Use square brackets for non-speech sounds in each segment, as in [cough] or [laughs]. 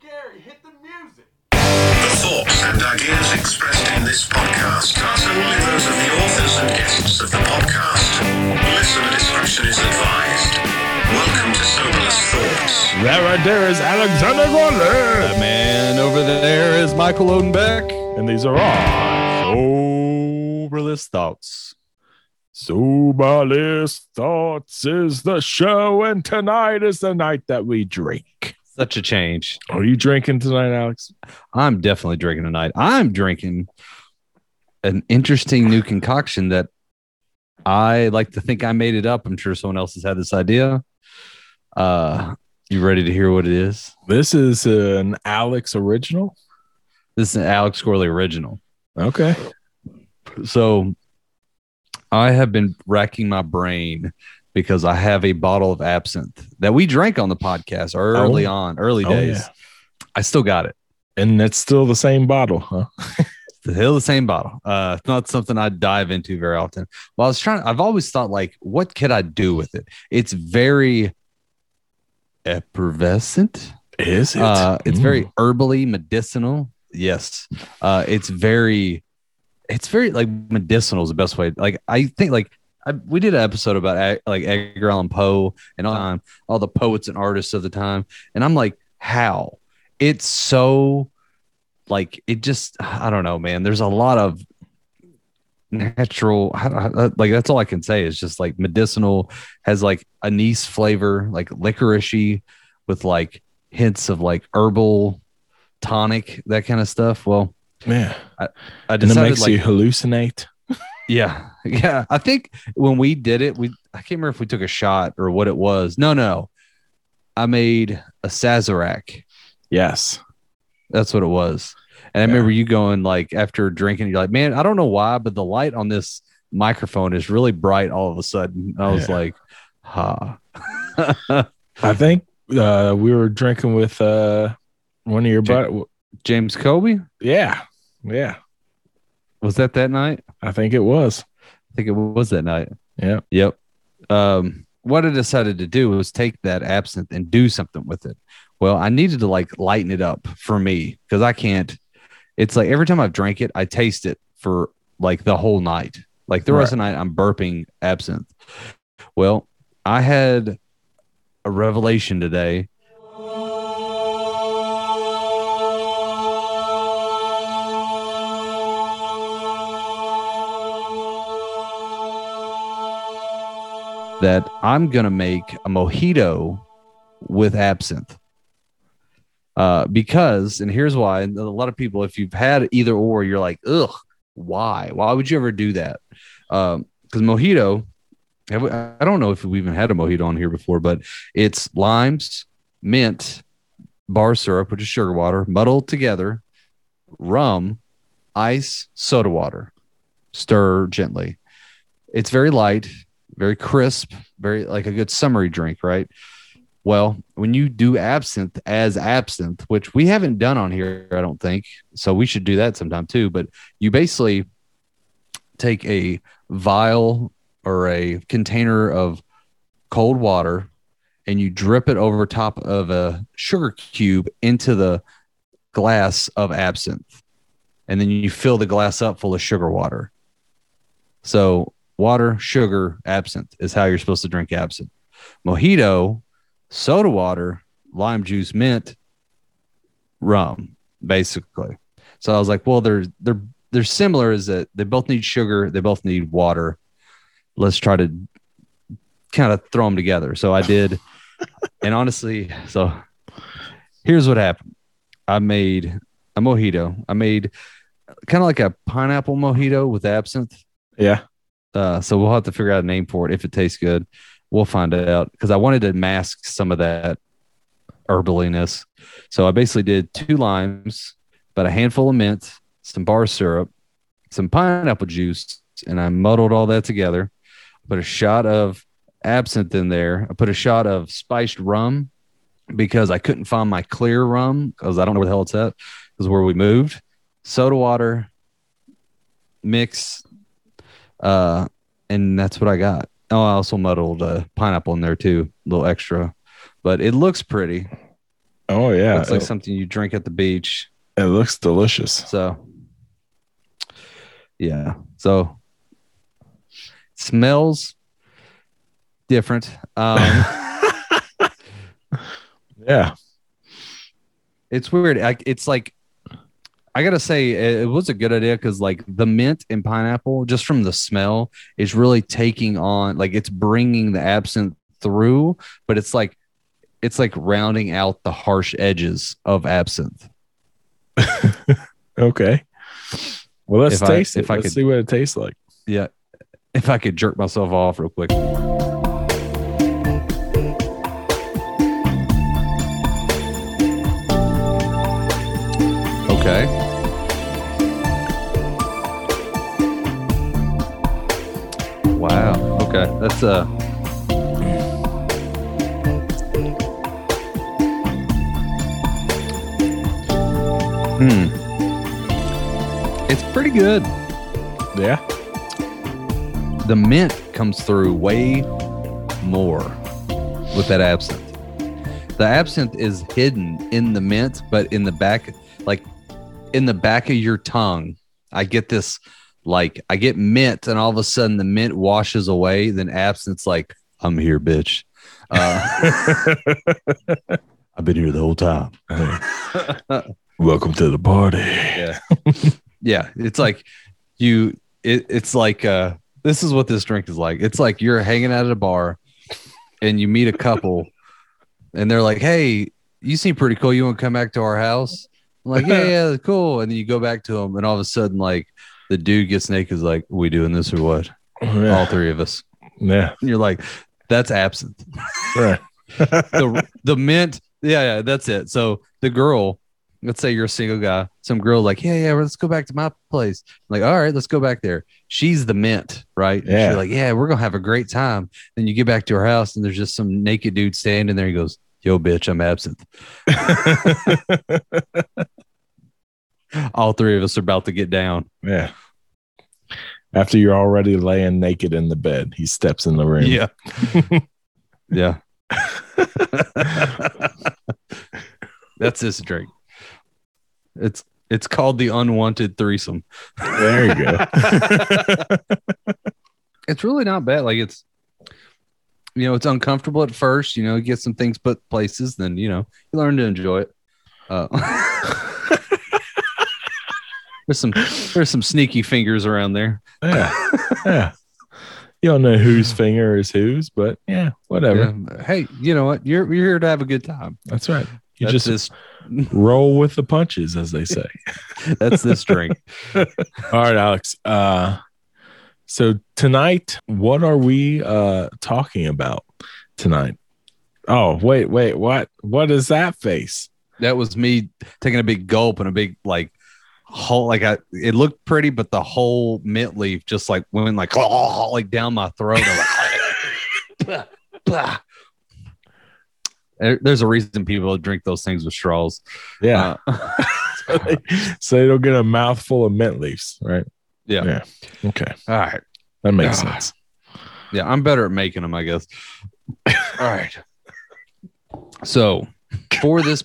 Gary, hit the music. The thoughts and ideas expressed in this podcast are solely those of the authors and guests of the podcast. Listener discretion is advised. Welcome to Soberless Thoughts. That right there is Alexander Waller. That man over there is Michael Odenbeck. And these are all Soberless Thoughts. Soberless Thoughts is the show, and tonight is the night that we drink. Such a change. Are you drinking tonight, Alex? I'm definitely drinking tonight. I'm drinking an interesting new concoction that I like to think I made it up. I'm sure someone else has had this idea. Uh, you ready to hear what it is? This is an Alex original. This is an Alex Gorley original. Okay. So I have been racking my brain because I have a bottle of absinthe that we drank on the podcast early Oh. on, early Oh, days. yeah. I still got it. And it's still the same bottle, huh? [laughs] the hell the same bottle. Uh, it's not something I dive into very often. Well, I was trying. I've always thought like, what could I do with it? It's very effervescent. Is it? Uh, it's Mm. very herbally medicinal. Yes. Uh, it's very, it's very like medicinal is the best way. Like I think like I, we did an episode about like Edgar Allan Poe and all, all the poets and artists of the time, and I'm like, how? It's so like it just I don't know, man. There's a lot of natural like that's all I can say is just like medicinal has like anise flavor, like licoricey with like hints of like herbal tonic, that kind of stuff. Well, yeah. I And it makes like you hallucinate. Yeah, [laughs] yeah. I think when we did it, we I can't remember if we took a shot or what it was. No, no. I made a Sazerac. Yes. That's what it was. And I Yeah. remember you going like after drinking, you're like, man, I don't know why, but the light on this microphone is really bright all of a sudden. I was Yeah. like, ha. [laughs] I think uh, we were drinking with uh, one of your Ja- but James Kobe? yeah, yeah. Was that that night? I think it was. I think it was that night. Yeah. Yep. Um, what I decided to do was take that absinthe and do something with it. Well, I needed to like lighten it up for me because I can't. It's like every time I've drank it, I taste it for like the whole night. Like the rest of the night, I'm burping absinthe. Well, I had a revelation today. That I'm gonna make a mojito with absinthe. Uh, because, and here's why. and A lot of people, if you've had either or, you're like, ugh, why? Why would you ever do that? Um, because mojito, have we- I don't know if we even had a mojito on here before, but it's limes, mint, bar syrup, which is sugar water, muddled together, rum, ice, soda water. Stir gently. It's very light, very crisp, very like a good summery drink, right? Well, when you do absinthe as absinthe, which we haven't done on here, I don't think, so we should do that sometime too. But you basically take a vial or a container of cold water and you drip it over top of a sugar cube into the glass of absinthe. And then you fill the glass up full of sugar water. So, water, sugar, absinthe is how you're supposed to drink absinthe. Mojito, soda water, lime juice, mint, rum, basically. So I was like, well, they're they're they're similar is that they both need sugar, they both need water. Let's try to kind of throw them together. So I did, [laughs] and honestly, so here's what happened. I made a mojito. I made kind of like a pineapple mojito with absinthe. Yeah. Uh, so we'll have to figure out a name for it if it tastes good. We'll find out because I wanted to mask some of that herbaliness. So I basically did two limes, about a handful of mint, some bar syrup, some pineapple juice, and I muddled all that together. I Put a shot of absinthe in there. I put a shot of spiced rum because I couldn't find my clear rum because I don't know where the hell it's at. Because where we moved, soda water, mix, uh, and that's what I got. Oh, I also muddled uh, pineapple in there too, a little extra, but it looks pretty. Oh yeah, it's like something you drink at the beach. it looks delicious. So, yeah. So, smells different. Um, [laughs] Yeah, it's weird. I, it's like I gotta say, it, it was a good idea because like the mint and pineapple, just from the smell, is really taking on like it's bringing the absinthe through, but it's like it's like rounding out the harsh edges of absinthe. [laughs] okay. Well, let's If I- taste it. if I let's could- see what it tastes like. Yeah. If I could jerk myself off real quick. Okay. Okay. That's uh Hmm. It's pretty good. Yeah. the mint comes through way more with that absinthe. The absinthe is hidden in the mint, but in the back, like in the back of your tongue, I get this like I get mint, and all of a sudden the mint washes away. Then absinthe, like, I'm here, bitch. Uh, [laughs] I've been here the whole time. Welcome to the party. Yeah. yeah. It's like you it, it's like uh this is what this drink is like. It's like you're hanging out at a bar and you meet a couple and they're like, Hey, you seem pretty cool. You want to come back to our house? I'm like, Yeah, yeah, cool. And then you go back to them and all of a sudden like the dude gets naked is like, we doing this or what? All three of us. yeah. And you're like, that's absinthe. Right. [laughs] the the mint yeah yeah that's it so the girl let's say you're a single guy some girl like yeah yeah let's go back to my place I'm like all right let's go back there she's the mint right And Yeah. she's like yeah we're gonna have a great time then you get back to her house and there's just some naked dude standing there he goes yo bitch i'm absinthe [laughs] all three of us are about to get down yeah. After you're already laying naked in the bed, he steps in the room. yeah [laughs] yeah [laughs] that's this drink it's it's called the unwanted threesome There you go. [laughs] it's really not bad. Like it's, you know, it's uncomfortable at first. You know, you get some things put places, then you know you learn to enjoy it. Uh, there's some there's some sneaky fingers around there. yeah. [laughs] Yeah. You don't know whose finger is whose, but yeah, whatever. Yeah. Hey, you know what? You're you're here to have a good time. That's right. You That's just this [laughs] roll with the punches, as they say. [laughs] that's this drink. All right, Alex. Uh, so tonight, what are we uh talking about tonight? Oh, wait, wait, what? What is that face? That was me taking a big gulp and a big like whole like I it looked pretty, but the whole mint leaf just like went like oh, [laughs] like down my throat. Like, [laughs] blah. There- There's a reason people drink those things with straws. Yeah, Uh, [laughs] so they don't get a mouthful of mint leaves, right? yeah. Yeah. Okay, All right. that makes Ah. sense. Yeah, I'm better at making them, I guess. All right. So for this,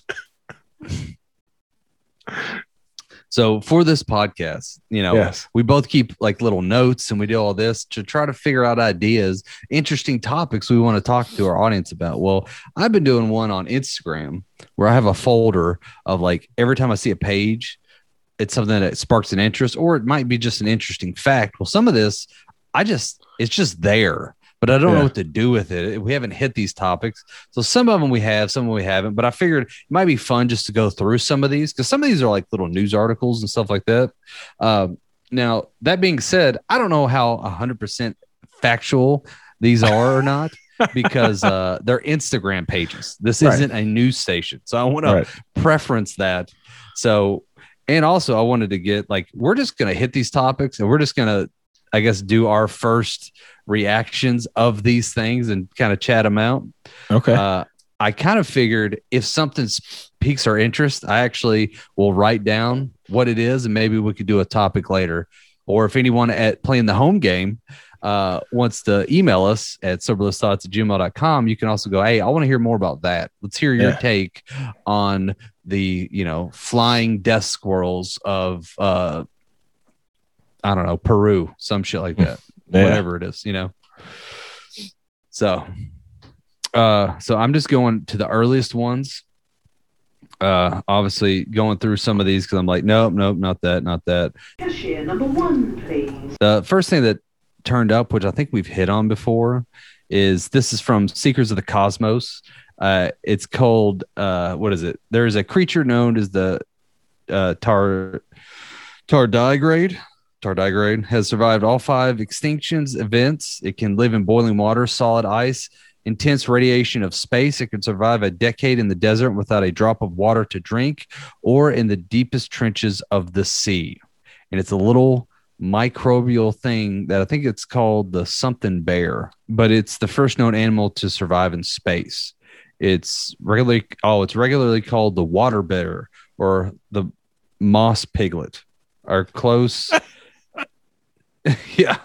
so for this podcast, you know, Yes. we both keep like little notes and we do all this to try to figure out ideas, interesting topics we want to talk to our audience about. Well, I've been doing one on Instagram where I have a folder of like every time I see a page, it's something that sparks an interest, or it might be just an interesting fact. Well, some of this, I just, it's just there, but I don't Yeah. know what to do with it. We haven't hit these topics. So some of them we have, some of them we haven't, but I figured it might be fun just to go through some of these because some of these are like little news articles and stuff like that. Um, now, that being said, I don't know how 100% factual these are or not [laughs] because uh, they're Instagram pages. This Right. isn't a news station. So I want to preference that. So, and also I wanted to get like, we're just going to hit these topics and we're just going to, I guess, do our first reactions of these things and kind of chat them out. Okay. Uh, I kind of figured if something piques our interest, I actually will write down what it is and maybe we could do a topic later. Or if anyone at playing the home game, uh, wants to email us at soberlessthoughts at gmail.com, you can also go, Hey, I want to hear more about that. Let's hear your Yeah. take on the, you know, flying death squirrels of, uh, I don't know, Peru, some shit like that, [laughs] Yeah. whatever it is, you know? So, uh, so I'm just going to the earliest ones. Uh, obviously going through some of these because I'm like, nope, nope, not that, not that. Cashier number one, please. The first thing that turned up, which I think we've hit on before, is this is from Seekers of the Cosmos. Uh, it's called uh, what is it? There's a creature known as the uh, tar tardigrade. Tardigrade has survived all five extinctions events. It can live in boiling water, solid ice, intense radiation of space. It can survive a decade in the desert without a drop of water to drink, or in the deepest trenches of the sea. And it's a little microbial thing that I think it's called the something bear, but it's the first known animal to survive in space. It's regularly oh, it's regularly called the water bear or the moss piglet. Are close. [laughs] [laughs] yeah.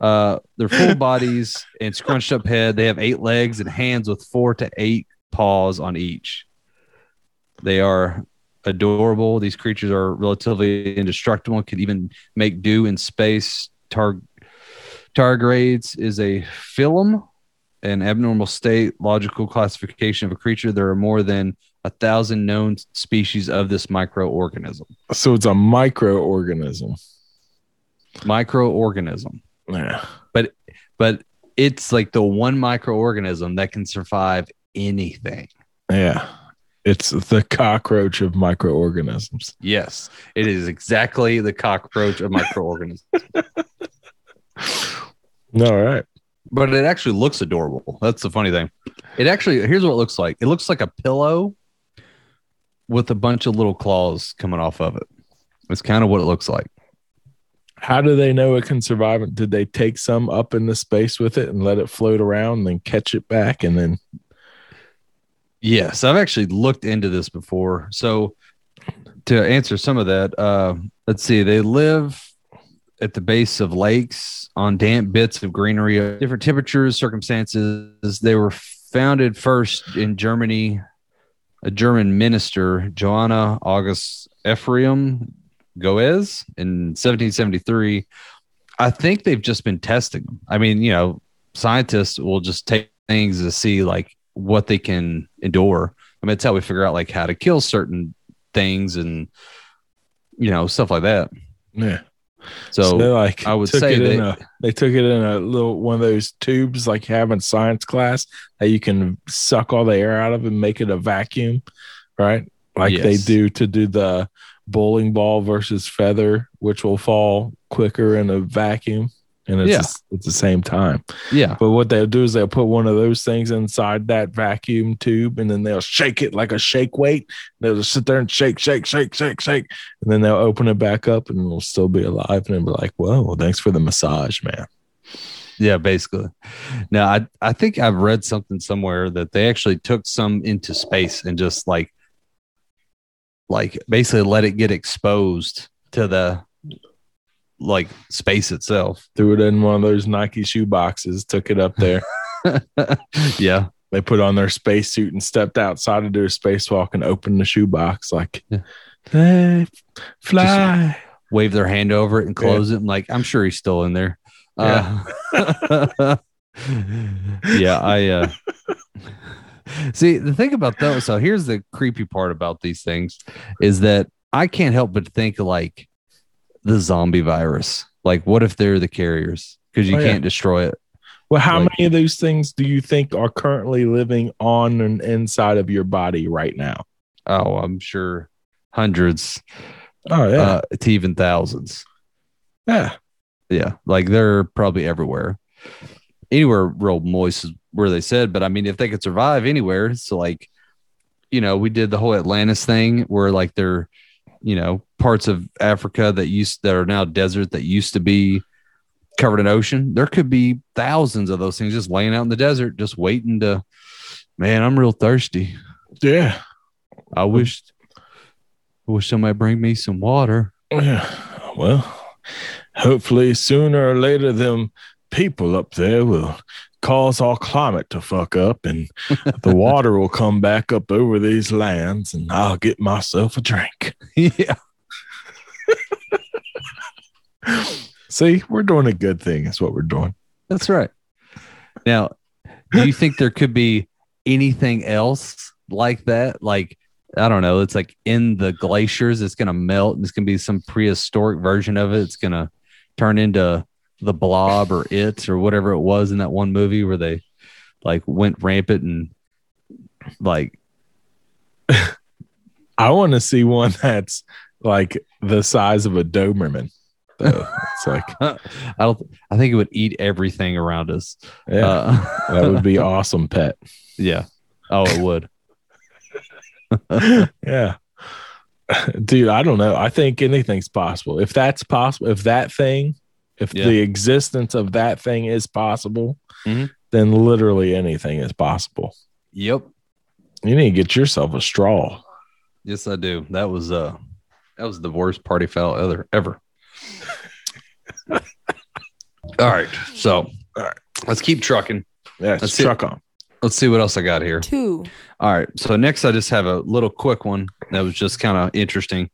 Uh, their full bodies and scrunched up head. They have eight legs and hands with four to eight paws on each. They are adorable. These creatures are relatively indestructible can even make do in space. Tar tardigrades is a phylum, an abnormal state logical classification of a creature. There are more than a thousand known species of this microorganism. So it's a microorganism. Microorganism, Yeah. but but it's like the one microorganism that can survive anything. Yeah. It's the cockroach of microorganisms. Yes, it is exactly the cockroach of microorganisms. [laughs] All right. but it actually looks adorable. That's the funny thing. It actually here's what it looks like. It looks like a pillow with a bunch of little claws coming off of it. It's kind of what it looks like. How do they know it can survive? Did they take some up in the space with it and let it float around and then catch it back and then Yes, I've actually looked into this before. So to answer some of that, uh, let's see. They live at the base of lakes on damp bits of greenery, different temperatures, circumstances. They were founded first in Germany. A German minister, Johanna August Ephraim Goeze, in 1773. I think they've just been testing them. I mean, you know, scientists will just take things to see like what they can endure. I mean, it's how we figure out like how to kill certain things and you know stuff like that. yeah. So, they like I would say they- a, they took it in a little one of those tubes like you have in science class that you can suck all the air out of and make it a vacuum, right? Like they do to do the bowling ball versus feather, which will fall quicker in a vacuum. And it's, Yeah. the- it's the same time. yeah, But what they'll do is they'll put one of those things inside that vacuum tube and then they'll shake it like a shake weight. They'll just sit there and shake, shake, shake, shake, shake. And then they'll open it back up and it'll still be alive. And it'll be like, whoa, thanks for the massage, man. yeah, basically. Now, I I think I've read something somewhere that they actually took some into space and just like like basically let it get exposed to the like space itself. Threw it in one of those Nike shoe boxes, took it up there. [laughs] yeah, they put on their spacesuit and stepped outside to do a spacewalk and opened the shoebox like, Yeah. hey, fly. wave their hand over it and close it. And like, I'm sure he's still in there. Uh, [laughs] yeah, I uh [laughs] see the thing about those. So here's the creepy part about these things is that I can't help but think like the zombie virus. Like, what if they're the carriers? Because you Oh, yeah. can't destroy it. Well, how Like- many of those things do you think are currently living on and inside of your body right now? Oh, I'm sure hundreds Oh yeah, uh, to even thousands. yeah, Yeah, like they're probably everywhere. Anywhere real moist is where they said, but I mean, if they could survive anywhere, so like, you know, we did the whole Atlantis thing where like they're, you know, parts of Africa that used that are now desert that used to be covered in ocean. There could be thousands of those things just laying out in the desert, just waiting to. Man, I'm real thirsty. yeah. I wish, I wish somebody bring me some water. Yeah. Well, hopefully sooner or later them people up there will cause our climate to fuck up and the [laughs] water will come back up over these lands and I'll get myself a drink. [laughs] yeah. [laughs] See, we're doing a good thing. Is what we're doing. That's right. Now, do you think there could be anything else like that? Like, I don't know. It's like in the glaciers, it's going to melt and it's going to be some prehistoric version of it. It's going to turn into the blob or it or whatever it was in that one movie where they like went rampant and like, [laughs] I want to see one that's like the size of a Doberman. Though. It's like, [laughs] I don't, I think it would eat everything around us. yeah, Uh, that would be awesome, pet. yeah. Oh, it would. [laughs] Yeah. Dude, I don't know. I think anything's possible. If that's possible, if that thing, if Yeah. the existence of that thing is possible, Mhm. then literally anything is possible. Yep. You need to get yourself a straw. Yes, I do. That was uh that was the worst party foul ever ever. All right. So All right. let's keep trucking. Yeah, let's truck on. Let's see what else I got here. Two. All right. So next I just have a little quick one that was just kind of interesting.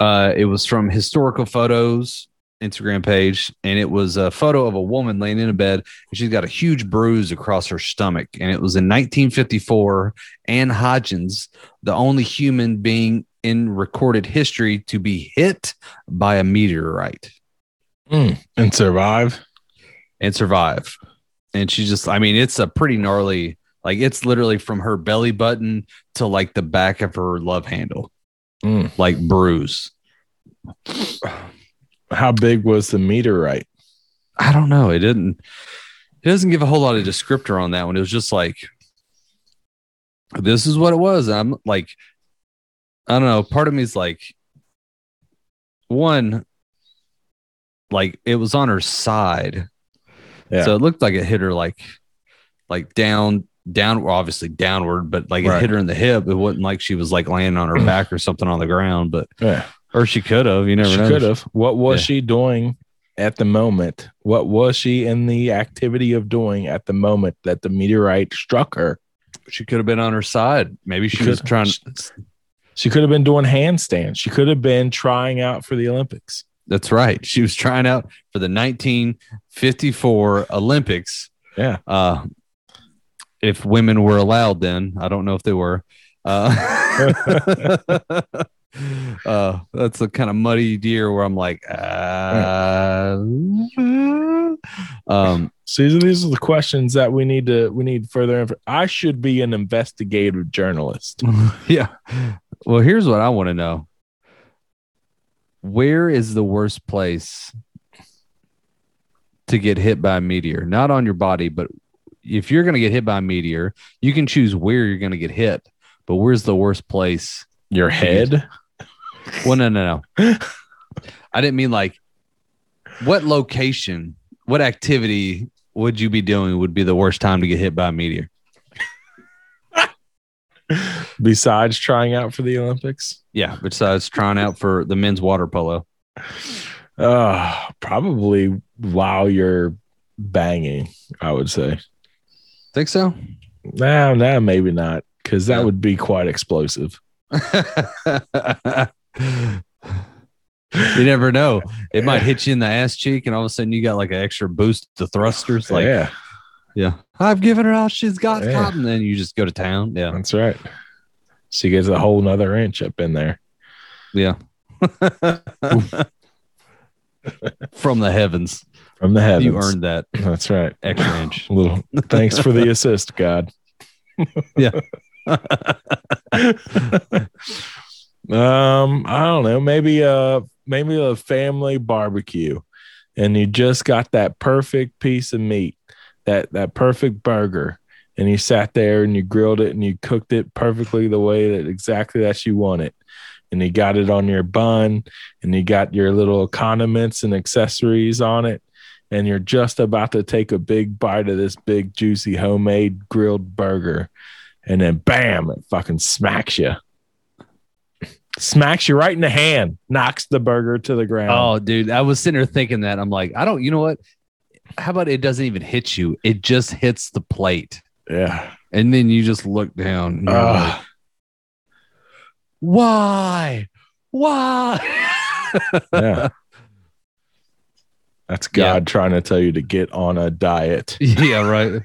Uh it was from historical photos Instagram page, and it was a photo of a woman laying in a bed, and she's got a huge bruise across her stomach. And it was in 1954. Anne Hodges, the only human being in recorded history to be hit by a meteorite Mm, and survive. and survive. And she just, I mean, it's a pretty gnarly, like it's literally from her belly button to like the back of her love handle, Mm. like bruise. How big was the meteorite? I don't know. It didn't. It doesn't give a whole lot of descriptor on that one. It was just like, this is what it was. I'm like, I don't know. Part of me is like, one, like it was on her side, Yeah. so it looked like it hit her like, like down, down, well, obviously downward, but like it Right. hit her in the hip. It wasn't like she was like laying on her [clears throat] back or something on the ground, but yeah. Or she could have. You never she know. could have. What was Yeah. she doing at the moment? What was she in the activity of doing at the moment that the meteorite struck her? She could have been on her side. Maybe she, She was could- trying. She could have been doing handstands. She could have been trying out for the Olympics. That's right. She was trying out for the 1954 Olympics. Yeah. Uh, if women were allowed, then I don't know if they were. Uh, [laughs] [laughs] uh, that's a kind of muddy deer where I'm like, uh, um, See, these are the questions that we need to we need further. I should be an investigative journalist. [laughs] yeah. Well, here's what I want to know. Where is the worst place to get hit by a meteor? Not on your body, but if you're going to get hit by a meteor, you can choose where you're going to get hit. But where's the worst place? Your head? Well, no, no, no. [laughs] I didn't mean like what location, what activity would you be doing would be the worst time to get hit by a meteor? [laughs] Besides trying out for the Olympics? Yeah, besides trying out for the men's water polo. Uh, probably while you're banging, I would say. Think so? No, no, maybe not, because that Yeah. would be quite explosive. You never know. It might hit you in the ass cheek, and all of a sudden you got like an extra boost to thrusters. Like, yeah, yeah, I've given her all she's got, Yeah. Cotton. Then you just go to town. Yeah, that's right. She gets a whole nother inch up in there. yeah. [laughs] From the heavens, From the heavens. you earned that That's right. extra inch. Little thanks for the assist, God. [laughs] Yeah. [laughs] um, I don't know. Maybe uh maybe a family barbecue, and you just got that perfect piece of meat, that that perfect burger, and you sat there and you grilled it and you cooked it perfectly the way that exactly that you want it. And you got it on your bun and you got your little condiments and accessories on it. And you're just about to take a big bite of this big, juicy, homemade grilled burger. And then bam, it fucking smacks you. Smacks you right in the hand, knocks the burger to the ground. Oh, dude, I was sitting there thinking that I'm like, I don't. You know what? how about it doesn't even hit you? It just hits the plate. Yeah. And then you just look down. Like, Why? Why? [laughs] yeah. That's God trying to tell you to get on a diet. [laughs] yeah, right.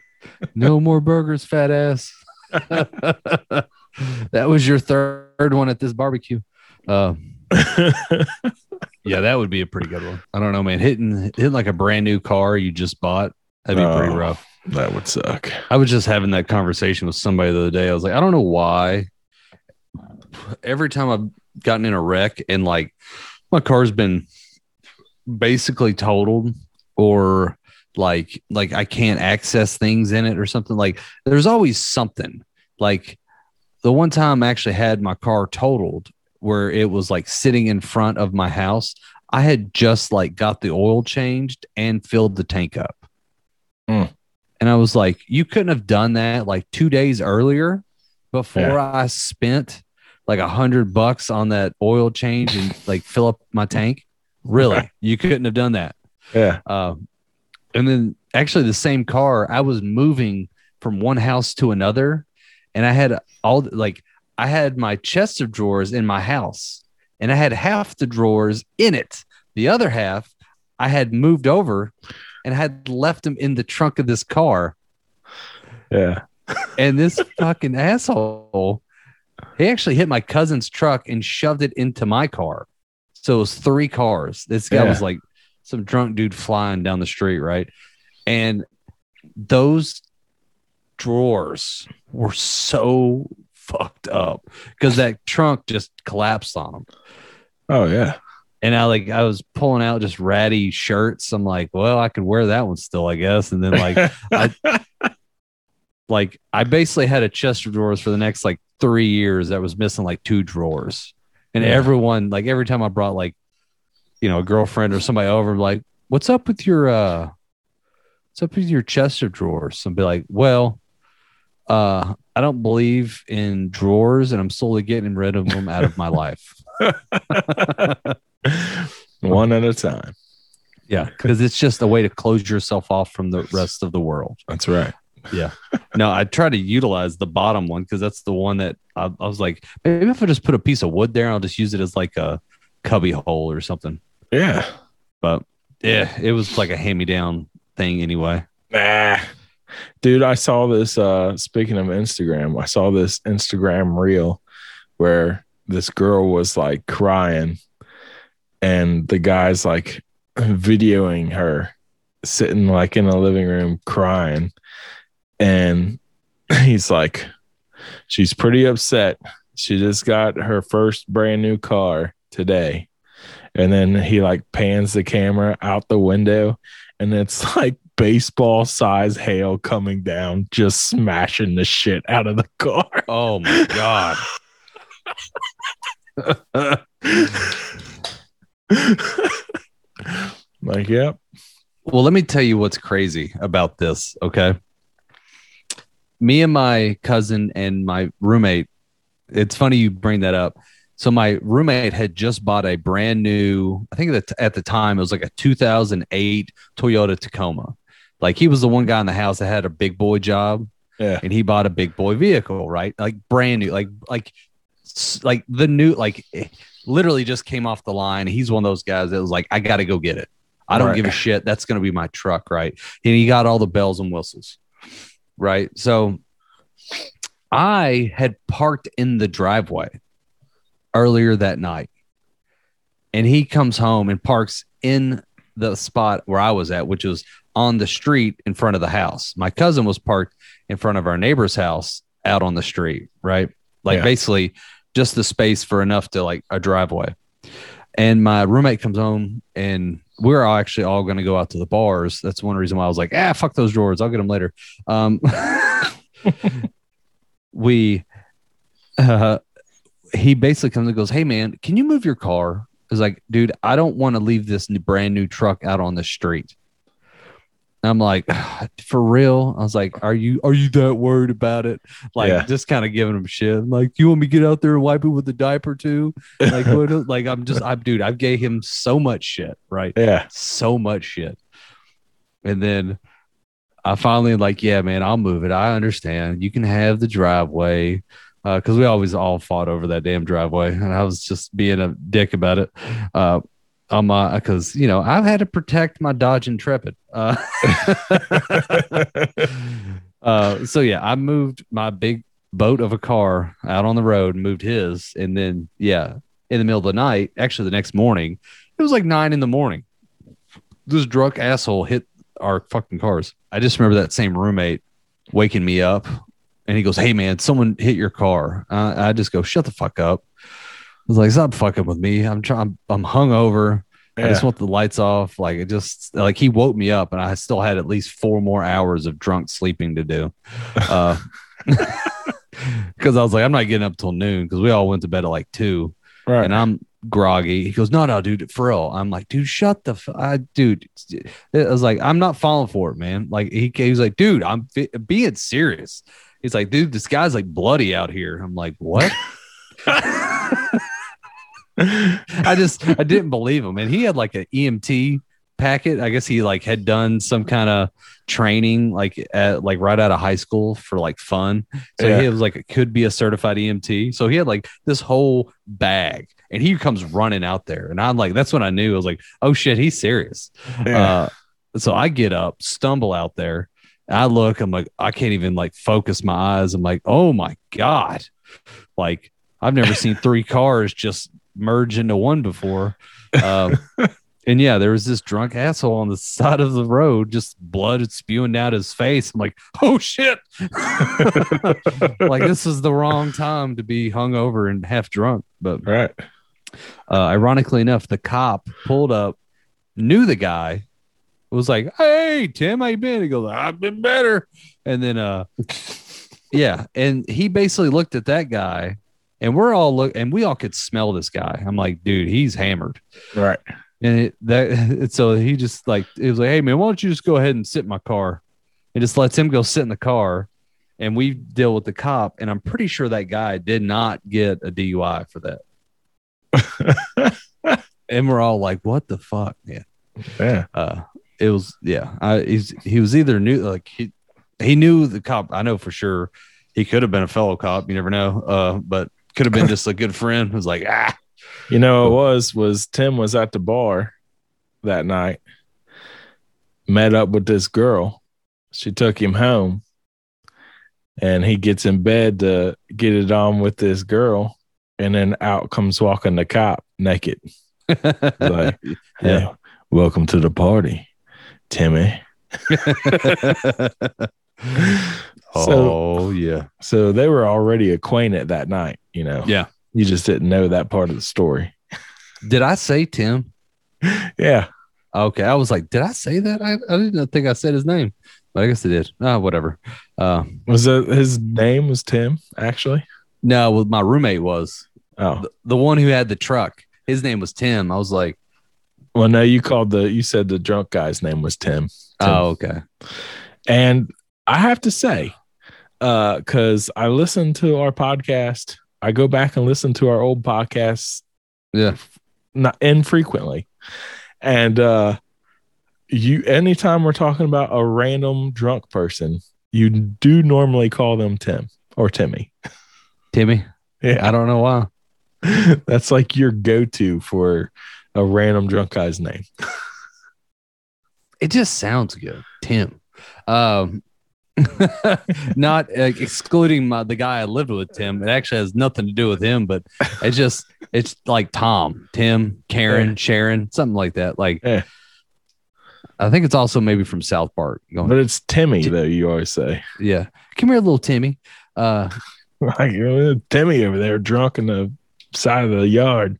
No more burgers, fat ass. [laughs] that was your third one at this barbecue. Uh, yeah, that would be a pretty good one. I don't know, man. Hitting hitting like a brand new car you just bought, that'd be pretty Oh. rough. that would suck. I was just having that conversation with somebody the other day. I was like, I don't know why. Every time I've gotten in a wreck and like my car's been basically totaled or like like I can't access things in it or something like there's always something. Like the one time I actually had my car totaled where it was like sitting in front of my house. I had just like got the oil changed and filled the tank up. Hmm. And I was like, you couldn't have done that like two days earlier before I spent like a hundred bucks on that oil change and like fill up my tank. Really? [laughs] You couldn't have done that. Yeah. Um, and then actually the same car, I was moving from one house to another, and I had all like I had my chest of drawers in my house, and I had half the drawers in it. The other half I had moved over and had left them in the trunk of this car. Yeah. And this [laughs] fucking asshole, he actually hit my cousin's truck and shoved it into my car. So it was three cars. This guy Yeah. was like some drunk dude flying down the street, right? And those drawers were so fucked up because that trunk just collapsed on them. Oh yeah. And I like I was pulling out just ratty shirts. I'm like, well, I could wear that one still, I guess. And then like [laughs] like I basically had a chest of drawers for the next like three years that was missing like two drawers. And Yeah. everyone, like every time I brought like, you know, a girlfriend or somebody over, like, what's up with your uh what's up with your chest of drawers? And be like, well, uh, I don't believe in drawers and I'm slowly getting rid of them out of my life. [laughs] One at a time. Yeah. Because it's just a way to close yourself off from the rest of the world. That's right. Yeah no, I try to utilize the bottom one because that's the one that I, I was like, maybe if I just put a piece of wood there, I'll just use it as like a cubby hole or something. Yeah. But yeah, it was like a hand me down thing anyway. Nah. Dude, I saw this uh speaking of Instagram, I saw this Instagram reel where this girl was like crying and the guy's like videoing her sitting like in a living room crying and [laughs] he's like she's pretty upset. She just got her first brand new car today. And then he like pans the camera out the window and it's [laughs] like baseball size hail coming down, just smashing the shit out of the car. Oh my God. [laughs] like, yep. Well, let me tell you what's crazy about this. Okay. Me and my cousin and my roommate, it's funny you bring that up. So, my roommate had just bought a brand new, I think that at the time it was like a 2008 Toyota Tacoma. Like he was the one guy in the house that had a big boy job Yeah. and he bought a big boy vehicle, right? Like brand new, like, like, like the new, like eh, literally just came off the line. He's one of those guys that was like, I got to go get it. I don't Right. give a shit. That's going to be my truck, right? And he got all the bells and whistles, right? So I had parked in the driveway earlier that night, and he comes home and parks in the spot where I was at, which was on the street in front of the house. My cousin was parked in front of our neighbor's house out on the street, right? Like Yeah. basically just the space for enough to like a driveway. And my roommate comes home and we're all actually all going to go out to the bars. That's one reason why I was like, ah, fuck those drawers. I'll get them later. Um, [laughs] we, [laughs] uh, he basically comes and goes, Hey man, can you move your car? I was like, dude, I don't want to leave this new, brand new truck out on the street. And I'm like, [sighs] for real? I was like, are you are you that worried about it? Like, Yeah. just kind of giving him shit. I'm like, you want me to get out there and wipe it with a diaper too? Like, what, [laughs] like I'm just, I'm dude, I gave him so much shit, right? Yeah. So much shit. And then I finally like, yeah, man, I'll move it. I understand. You can have the driveway. Uh, cause we always all fought over that damn driveway. And I was just being a dick about it. Uh, on my, cause you know, I've had to protect my Dodge Intrepid. Uh, [laughs] uh, so yeah, I moved my big boat of a car out on the road, moved his, and then yeah, in the middle of the night, actually the next morning, it was like nine in the morning. This drunk asshole hit our fucking cars. I just remember that same roommate waking me up, and he goes, "Hey man, someone hit your car." Uh, I just go, "Shut the fuck up." I was like, "Stop fucking with me. I'm trying. I'm hungover. I just want the lights off. Like it just like he woke me up, and I still had at least four more hours of drunk sleeping to do. Uh, [laughs] because I was like, I'm not getting up till noon because we all went to bed at like two, Right. and I'm groggy. He goes, No, no, dude, for real. I'm like, dude, shut the, f- I, dude. I was like, I'm not falling for it, man. Like he, he was like, dude, I'm fi- being serious. He's like, dude, this guy's like bloody out here. I'm like, what? [laughs] [laughs] I just I didn't believe him. And he had like an EMT packet. I guess he like had done some kind of training like at like right out of high school for like fun. So Yeah. he was like it could be a certified EMT. So he had like this whole bag and he comes running out there. And I'm like, that's when I knew I was like, oh shit, he's serious. yeah. Uh, so I get up, stumble out there. I look, I'm like, I can't even like focus my eyes. I'm like, oh my God. Like, I've never seen three [laughs] cars just merge into one before. Um, and yeah, there was this drunk asshole on the side of the road, just blood spewing out his face. I'm like, oh shit. [laughs] like, this is the wrong time to be hungover and half drunk. But right. uh, ironically enough, the cop pulled up, knew the guy, was like, "Hey, Tim, how you been?" He goes, "I've been better." And then, uh, [laughs] yeah, and he basically looked at that guy, and we're all look, and we all could smell this guy. I'm like, dude, he's hammered. Right. And it, that, [laughs] so he just like, it was like, "Hey, man, why don't you just go ahead and sit in my car?" And just lets him go sit in the car. And we deal with the cop, and I'm pretty sure that guy did not get a DUI for that. [laughs] and we're all like, "What the fuck?" Yeah. Yeah. uh it was yeah I, he's he was either new like he he knew the cop i know for sure he could have been a fellow cop you never know uh but could have been just a good [laughs] friend It was like ah You know, it was was Tim was at the bar that night, met up with this girl. She took him home, and he gets in bed to get it on with this girl, and then out comes walking the cop naked. [laughs] Like, hey, welcome to the party, Timmy. [laughs] So, oh yeah. So they were already acquainted that night. You know, yeah. You just didn't know that part of the story. did i say tim? [laughs] Yeah, okay i was like did i say that? I, I didn't think i said his name but i guess i did. Ah whatever. Uh was that his name was Tim actually? no well my roommate was. Oh, the, the one who had the truck his name was tim. I was like well, no, you called the you said the drunk guy's name was Tim. Tim. oh okay And I have to say, uh, because I listen to our podcast, I go back and listen to our old podcasts yeah not infrequently. And uh you anytime we're talking about a random drunk person, you do normally call them Tim or Timmy. timmy Yeah. i don't know why [laughs] That's like your go-to for a random drunk guy's name. [laughs] it just sounds good tim um [laughs] not uh, excluding my, the guy i lived with tim it actually has nothing to do with him but it's just it's like tom tim karen Yeah. sharon something like that like Yeah. i think it's also maybe from south park going But it's Timmy though, you always say. yeah come here little timmy uh [laughs] Like Timmy over there drunk in the side of the yard.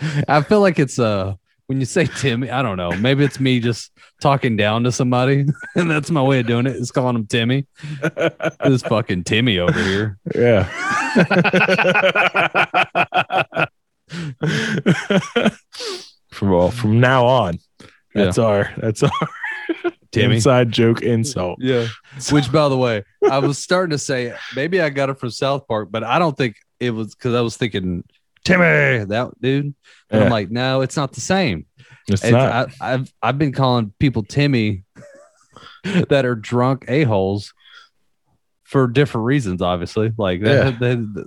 [laughs] i feel like it's uh when you say timmy i don't know maybe it's me just talking down to somebody [laughs] and that's my way of doing it is calling him timmy this fucking timmy over here Yeah. [laughs] from well, from now on, that's our that's our Timmy. inside joke insult. Yeah. Which, by the way, I was starting to say maybe I got it from South Park, but I don't think it was because I was thinking Timmy, that dude. And I'm like, no, it's not the same. It's It's- not. I, I've I've been calling people Timmy [laughs] that are drunk a holes for different reasons. Obviously, like Yeah. that,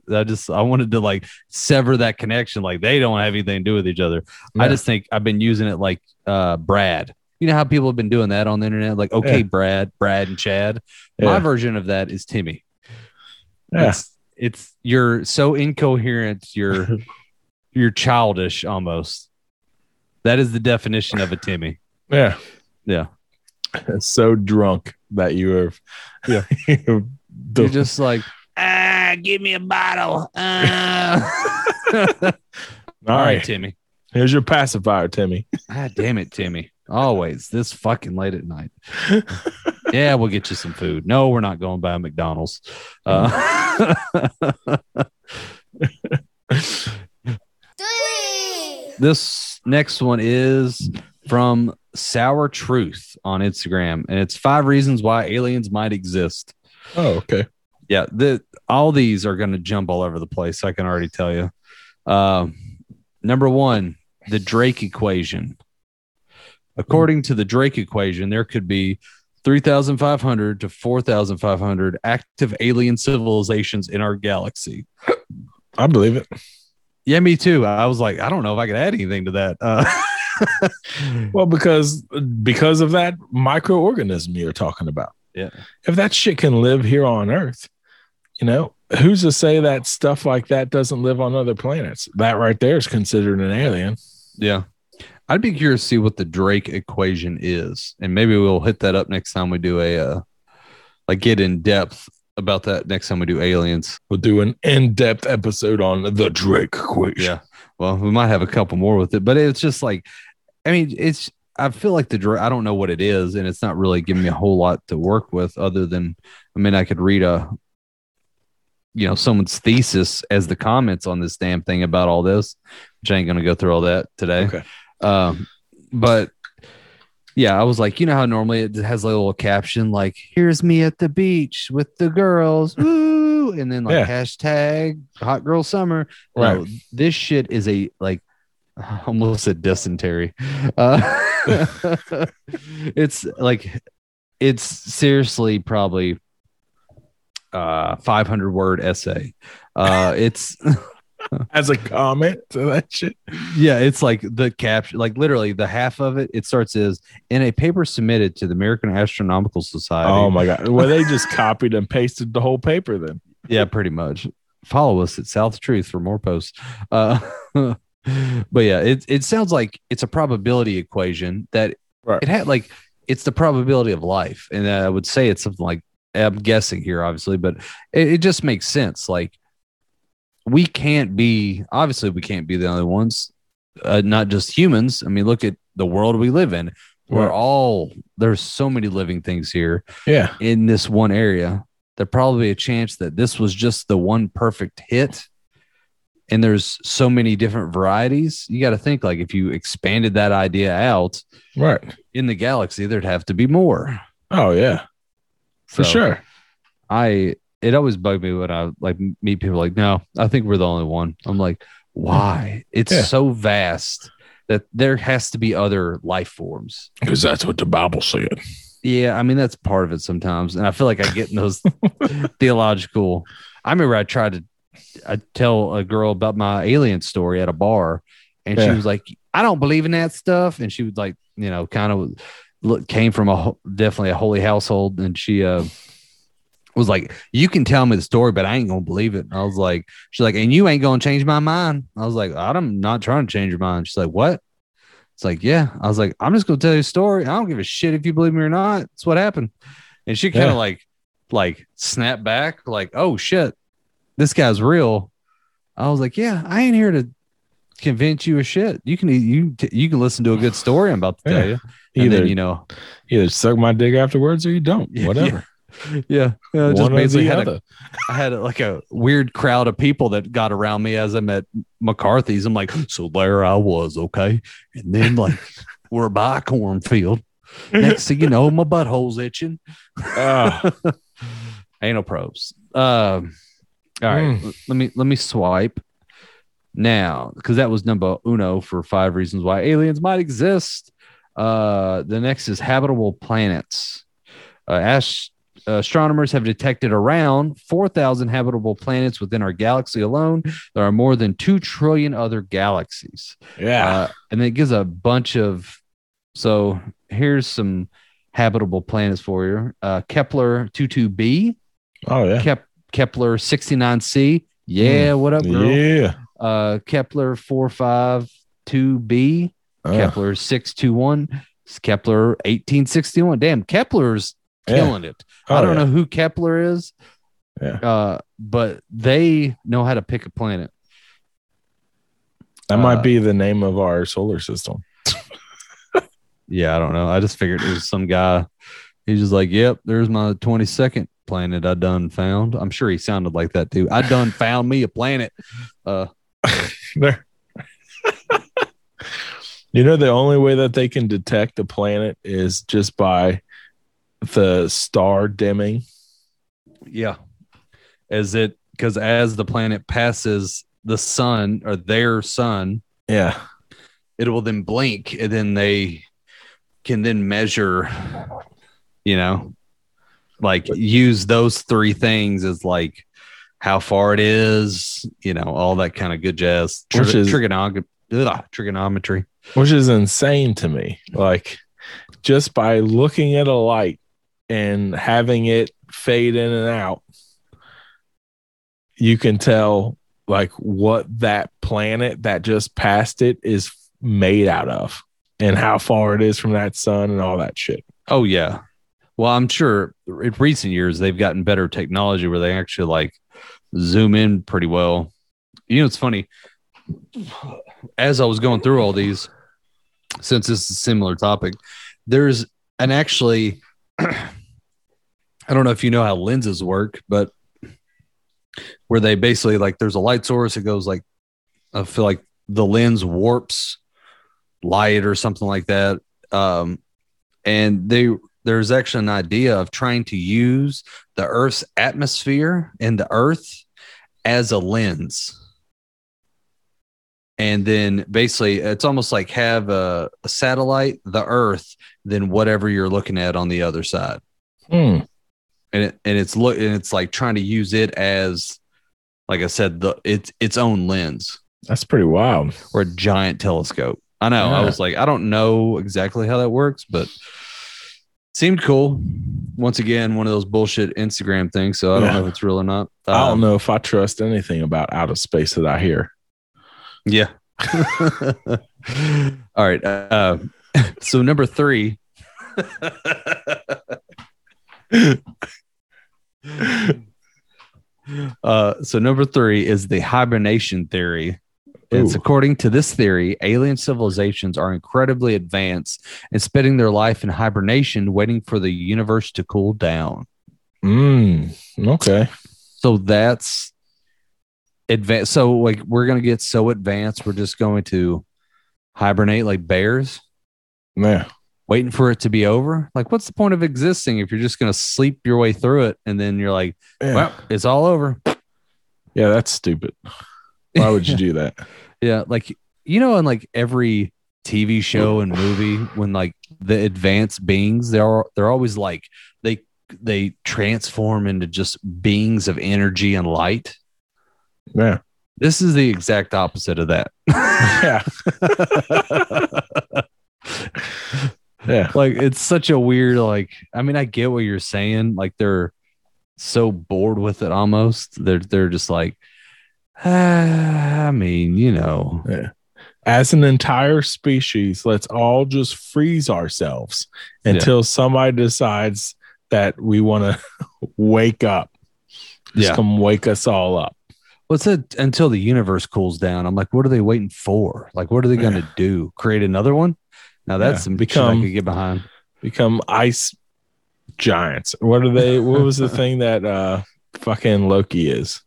that- I just I wanted to like sever that connection. Like they don't have anything to do with each other. I just think I've been using it like uh Brad. You know how people have been doing that on the internet, like okay, Yeah. Brad, Brad, and Chad. My version of that is Timmy. Yeah. It's, it's you're so incoherent. You're [laughs] you're childish almost. That is the definition of a Timmy. Yeah. Yeah. So drunk that you are. Yeah. [laughs] you're just like, ah, give me a bottle. Ah. [laughs] all All right, right. Timmy. Here's your pacifier, Timmy. ah damn it, Timmy. Always this fucking late at night. yeah, we'll get you some food. No, we're not going by McDonald's. Uh, [laughs] this next one is from Sour Truth on Instagram, and it's five reasons why aliens might exist. Oh, okay. Yeah, the all these are going to jump all over the place. I can already tell you. Um, number one, the Drake equation. According to the Drake equation, there could be 3,500 to 4,500 active alien civilizations in our galaxy. I believe it. Yeah, me too. I was like, I don't know if I could add anything to that. Uh, [laughs] Well, because because of that microorganism you're talking about. Yeah. If that shit can live here on Earth, you know, who's to say that stuff like that doesn't live on other planets? That right there is considered an alien. yeah. I'd be curious to see what the Drake equation is. And maybe we'll hit that up next time we do a, uh, like, get in depth about that next time we do aliens. We'll do an in-depth episode on the Drake equation. Yeah. Well, we might have a couple more with it, but it's just like, I mean, it's, I feel like the, Drake. I don't know what it is, and it's not really giving me a whole lot to work with other than, I mean, I could read a, you know, someone's thesis as the comments on this damn thing about all this, which I ain't going to go through all that today. Okay. Um, but yeah, I was like, you know how normally it has a little caption like, "Here's me at the beach with the girls," woo, and then like Yeah. hashtag Hot Girl Summer. Right. No, this shit is a like [laughs] almost a dysentery. Uh, [laughs] it's like it's seriously probably uh 500 word essay. Uh, it's [laughs] [laughs] As a comment to that shit. yeah, it's like the caption, like literally the half of it. It starts as in a paper submitted to the American Astronomical Society. Oh my god. [laughs] Well, they just copied and pasted the whole paper then. yeah, pretty much. Follow us at South Truth for more posts. Uh, [laughs] but yeah, it it sounds like it's a probability equation that Right. it had like it's the probability of life, and I would say it's something like I'm guessing here, obviously, but it, it just makes sense. Like we can't be obviously we can't be the only ones, uh, not just humans. I mean, look at the world we live in. We're Right. all there's so many living things here Yeah. in this one area, there probably a chance that this was just the one perfect hit. And there's so many different varieties. You got to think like if you expanded that idea out Right. in the galaxy, there'd have to be more. Oh yeah. For So, sure. I it always bugged me when I like meet people like, no, I think we're the only one. I'm like, why? It's Yeah. so vast that there has to be other life forms. Because that's what the Bible said. Yeah, I mean that's part of it sometimes, and I feel like I get in those [laughs] theological. I remember I tried to I tell a girl about my alien story at a bar, and she was like, "I don't believe in that stuff," and she was like, you know, kind of look, came from a definitely a holy household, and she uh was like, "You can tell me the story, but I ain't gonna believe it." And I was like, "She's like, and you ain't gonna change my mind." I was like, "I'm not trying to change your mind." She's like, "What?" It's like, yeah. I was like, I'm just gonna tell you a story. I don't give a shit if you believe me or not. It's what happened. And she kind of Yeah. like, like snapped back, like, oh shit, this guy's real. I was like, yeah, I ain't here to convince you of shit. You can you you can listen to a good story I'm about to [sighs] tell Yeah. you. And Either then you know, either suck my dick afterwards or you don't. [laughs] Whatever. [laughs] yeah, yeah just basically had a. [laughs] I had like a weird crowd of people that got around me as I'm at McCarthy's. I'm like, so there I was, okay. And then like [laughs] we're by a cornfield. Next thing you know, my butthole's itching. Ah, Anal probes. Um, all right, Mm. let me let me swipe now because that was number uno for five reasons why aliens might exist. Uh, the next is habitable planets. Uh, ast- astronomers have detected around 4,000 habitable planets within our galaxy alone. There are more than 2 trillion other galaxies. Yeah. Uh, and it gives a bunch of. So here's some habitable planets for you uh, Kepler 22b, oh yeah. Kep- Kepler 69c. Yeah, what up, girl? Yeah. Uh, Kepler 452b, Uh, Kepler 621, Kepler 1861. Damn, Kepler's Yeah. killing it. Oh, I don't yeah. know who Kepler is, Yeah. uh, but they know how to pick a planet. That might uh, be the name of our solar system. [laughs] Yeah, I don't know. I just figured it was some guy. He's just like, "Yep, there's my 22nd planet I done found." I'm sure he sounded like that too. I done found me a planet. Uh, [laughs] There. you know, the only way that they can detect a planet is just by the star dimming. yeah, as it because as the planet passes the sun or their sun, Yeah. it will then blink, and then they can then measure. You know, like use those three things as like how far it is. You know, all that kind of good jazz. Which is- trigonog- ugh, trigonometry. Which is insane to me. Like, just by looking at a light and having it fade in and out, you can tell like what that planet that just passed it is made out of and how far it is from that sun and all that shit. Oh yeah. Well, I'm sure in recent years they've gotten better technology where they actually like zoom in pretty well. You know, it's funny. As I was going through all these, since this is a similar topic, there's an actually [clears throat] I don't know if you know how lenses work, but where they basically like there's a light source, it goes like I feel like the lens warps light or something like that. Um, and they there's actually an idea of trying to use the Earth's atmosphere and the Earth as a lens. And then basically, it's almost like have a, a satellite, the Earth, then whatever you're looking at on the other side. Hmm. And it, and it's look and it's like trying to use it as, like I said, the it's its own lens That's pretty wild. or a giant telescope. I know. I was like, I don't know exactly how that works, but seemed cool. Once again, one of those bullshit Instagram things. So I don't Yeah. know if it's real or not. I don't Um, know if I trust anything about outer space that I hear. Yeah. [laughs] All right. Uh, [laughs] so number three. [laughs] [laughs] uh, so number three is the hibernation theory. It's Ooh. according to this theory, alien civilizations are incredibly advanced and spending their life in hibernation, waiting for the universe to cool down. Mm, okay. So that's advanced. So like we're gonna get so advanced, we're just going to hibernate like bears, Yeah. Waiting for it to be over. Like, what's the point of existing if you're just gonna sleep your way through it and then you're like, Yeah. well, it's all over. yeah, that's stupid. Why would you do [laughs] that? Yeah, like you know, in like every TV show and movie, when like the advanced beings, they're they're always like they they transform into just beings of energy and light. Yeah. This is the exact opposite of that. [laughs] Yeah. [laughs] yeah. like it's such a weird like I mean I get what you're saying like they're so bored with it almost. They're they're just like ah, [sighs] I mean you know. As an entire species, let's all just freeze ourselves until somebody decides that we want to [laughs] wake up. Just Yeah. come wake us all up. what's it until the universe cools down. I'm like what are they waiting for? Like what are they going to do? Create another one now that's Yeah, some become- I could get behind Become ice giants. What are they? What was the [laughs] thing that uh fucking Loki is?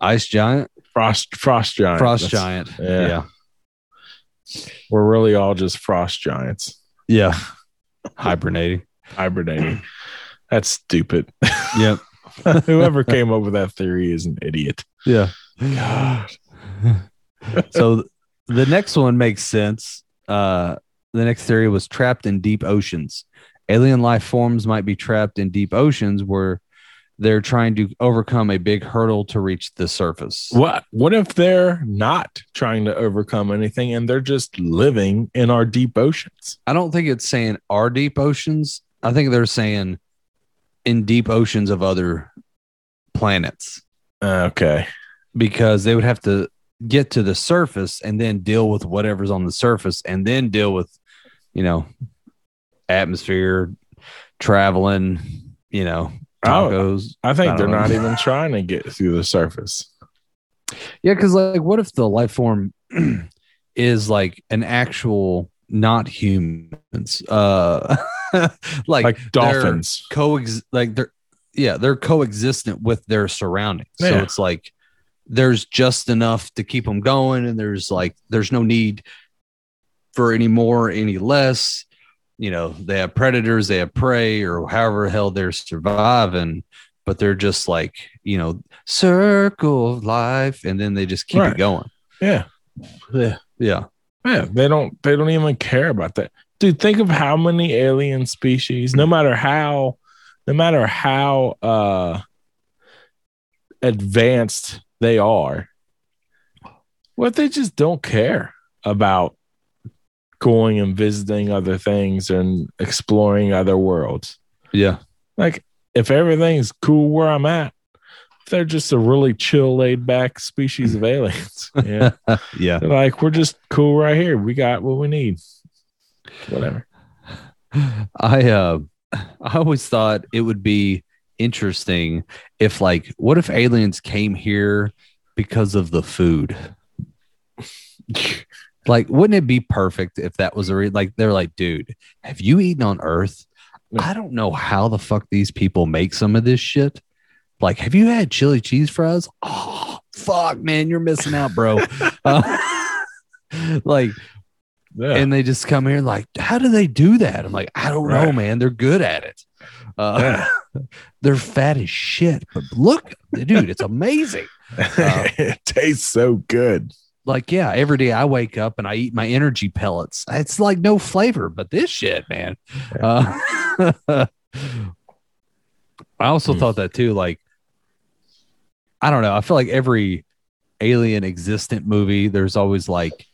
ice giant Frost frost giant. frost That's- giant yeah. yeah We're really all just frost giants yeah hibernating hibernating. That's stupid. yep [laughs] Whoever came up with that theory is an idiot. yeah God. [laughs] so the next one makes sense. Uh, the next theory was trapped in deep oceans. alien life forms might be trapped in deep oceans where they're trying to overcome a big hurdle to reach the surface. What what if they're not trying to overcome anything and they're just living in our deep oceans? I don't think it's saying our deep oceans. I think they're saying in deep oceans of other planets Okay. because they would have to get to the surface and then deal with whatever's on the surface and then deal with, you know, atmosphere, traveling, you know, tacos. I think I they're know. not even trying to get through the surface. Yeah, because like, what if the life form [clears throat] is like an actual not humans, uh, [laughs] like, Like dolphins. coex like they're yeah they're coexistent with their surroundings. So it's like there's just enough to keep them going, and there's like there's no need for any more, any less. You know, they have predators, they have prey, or however the hell they're surviving, but they're just like, you know, circle of life, and then they just keep Right. it going. Yeah. Yeah. Yeah. Yeah. They don't they don't even care about that. Dude, think of how many alien species, no matter how no matter how uh advanced they are, what they just don't care about going and visiting other things and exploring other worlds. Yeah. Like if everything's cool where I'm at, they're just a really chill, laid back species of aliens. [laughs] Yeah. Yeah. They're like, we're just cool right here. We got what we need. Whatever. I uh I always thought it would be interesting if like what if aliens came here because of the food? [laughs] Like wouldn't it be perfect if that was a re- like they're like, dude, have you eaten on earth? I don't know how the fuck these people make some of this shit. Like, have you had chili cheese fries? Oh, fuck, man, you're missing out, bro. [laughs] Uh, [laughs] like, Yeah. and they just come here like, how do they do that? I'm like, I don't know, man. They're good at it. Uh, [laughs] they're fat as shit, but look, dude, it's amazing. [laughs] uh, it tastes so good. Like, yeah, every day I wake up and I eat my energy pellets. It's like no flavor, but this shit, man. Uh, [laughs] I also Hmm. thought that too. Like, I don't know. I feel like every alien existent movie, there's always like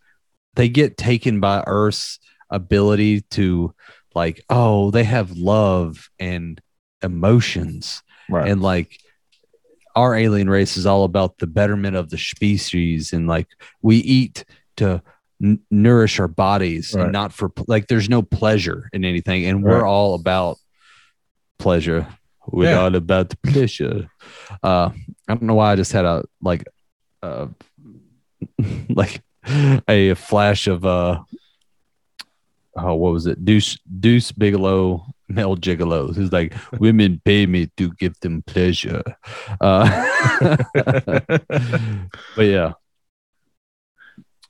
they get taken by Earth's ability to, like, oh, they have love and emotions Right. and like our alien race is all about the betterment of the species and like we eat to n- nourish our bodies Right. and not for like there's no pleasure in anything and we're all about pleasure we're Yeah. all about the pleasure uh i don't know why i just had a like uh [laughs] like a flash of uh oh what was it? Deuce deuce bigalow male gigolos who's like women pay me to give them pleasure. Uh [laughs] but yeah.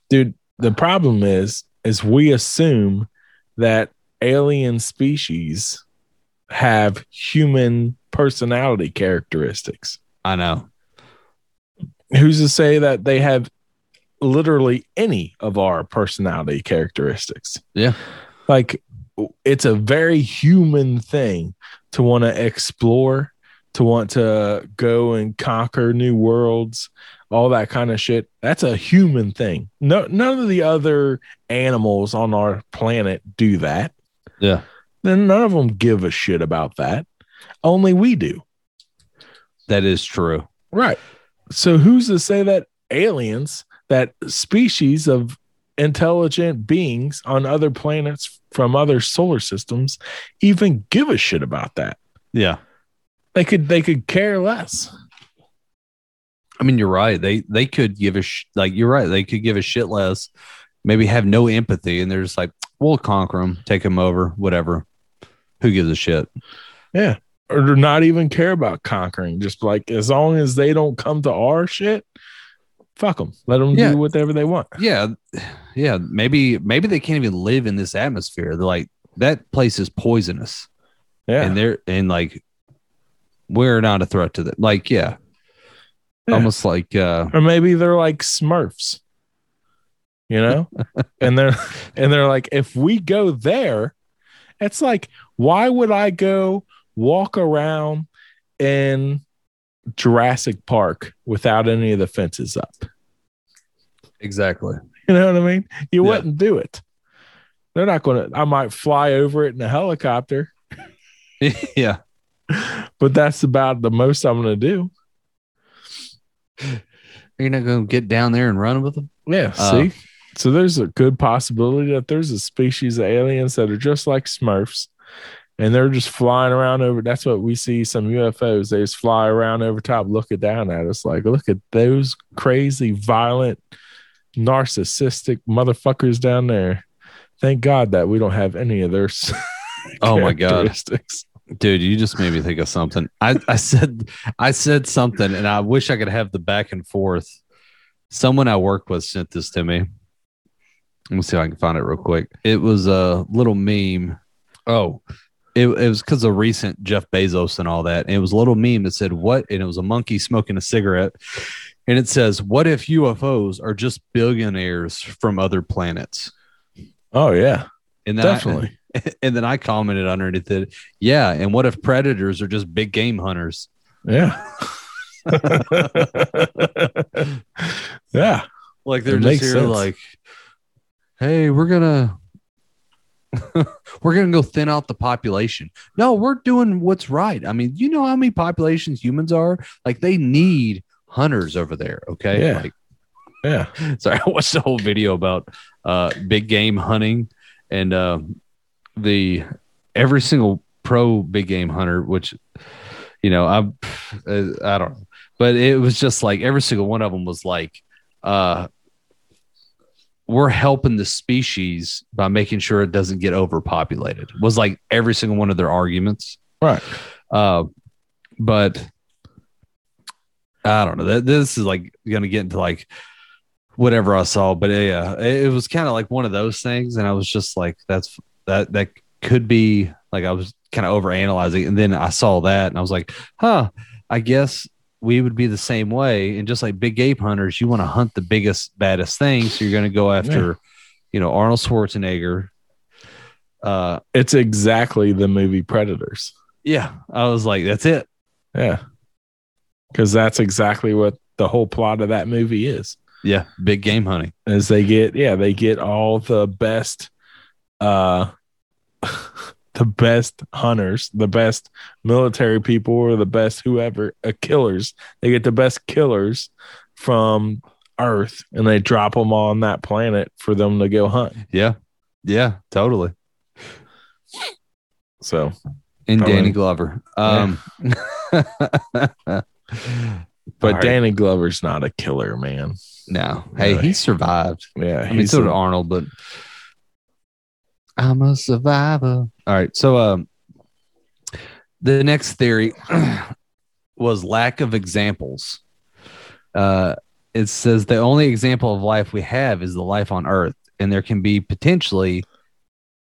Dude, the problem is is we assume that alien species have human personality characteristics. i know. Who's to say that they have literally any of our personality characteristics? Yeah. Like it's a very human thing to want to explore, to want to go and conquer new worlds, all that kind of shit. That's a human thing. No none of the other animals on our planet do that. yeah Then none of them give a shit about that. Only we do. that is true Right. So who's to say that aliens, that species of intelligent beings on other planets from other solar systems even give a shit about that? yeah They could they could care less. i mean you're right they they could give a sh- like you're right they could give a shit less maybe have no empathy and they're just like we'll conquer them take them over whatever who gives a shit Yeah. Or not even care about conquering. Just like as long as they don't come to our shit, fuck them. Let them Yeah. do whatever they want. yeah yeah maybe maybe they can't even live in this atmosphere they're like that place is poisonous Yeah. and they're and like we're not a threat to them like yeah, Yeah. almost like uh or maybe they're like smurfs you know [laughs] and they're and they're like if we go there It's like, why would I go walk around in Jurassic Park without any of the fences up? Exactly. [laughs] You know what I mean? You Yeah. wouldn't do it. They're not going to, I might fly over it in a helicopter, [laughs] yeah. but that's about the most I'm going to do. You're not going to get down there and run with them. Yeah. Uh, see? So there's a good possibility that there's a species of aliens that are just like Smurfs and they're just flying around over. That's what we see some UFOs. They just fly around over top, looking down at us like, look at those crazy, violent, narcissistic motherfuckers down there. Thank God that we don't have any of their [laughs] Oh my God. Dude, you just made me think of something. I, I said I said something and I wish I could have the back and forth. Someone I work with sent this to me. Let me see if I can find it real quick. It was a little meme. Oh, it, it was because of recent Jeff Bezos and all that. And it was a little meme that said, What? And it was a monkey smoking a cigarette. And it says, What if UFOs are just billionaires from other planets? Oh yeah, And then I- definitely. [laughs] and then I commented underneath it, yeah. And what if predators are just big game hunters? yeah. [laughs] [laughs] yeah. Like they're It just here, sense. like, hey, we're gonna [laughs] we're gonna go thin out the population. No, we're doing what's right. I mean, you know how many populations humans are? Like they need hunters over there. Okay. Yeah. Like, Yeah. [laughs] sorry, I watched the whole video about uh big game hunting and um the every single pro big game hunter, which you know, I I don't know, but it was just like every single one of them was like, uh, we're helping the species by making sure it doesn't get overpopulated. Was like every single one of their arguments. Right. Uh, but I don't know. This is like going to get into like whatever I saw, but yeah, it, it was kind of like one of those things, and I was just like, that's that that could be like I was kind of over analyzing, and then I saw that, and I was like, huh, I guess we would be the same way, and just like big ape hunters, you want to hunt the biggest, baddest thing, so you're going to go after, you know, Arnold Schwarzenegger. Uh, It's exactly the movie Predators. yeah, I was like, that's it. Yeah. Because that's exactly what the whole plot of that movie is. Yeah, big game hunting. As they get yeah, they get all the best uh [laughs] the best hunters, the best military people or the best whoever uh, killers. They get the best killers from Earth and they drop them on that planet for them to go hunt. Yeah, yeah, totally. So And Danny yeah. Glover. Um, [laughs] but All right. Danny Glover's not a killer, man. no, hey, No, he survived. Yeah, I mean, so did Arnold, but I'm a survivor. All right. So, um, the next theory [clears throat] was lack of examples. Uh, it says the only example of life we have is the life on Earth, and there can be potentially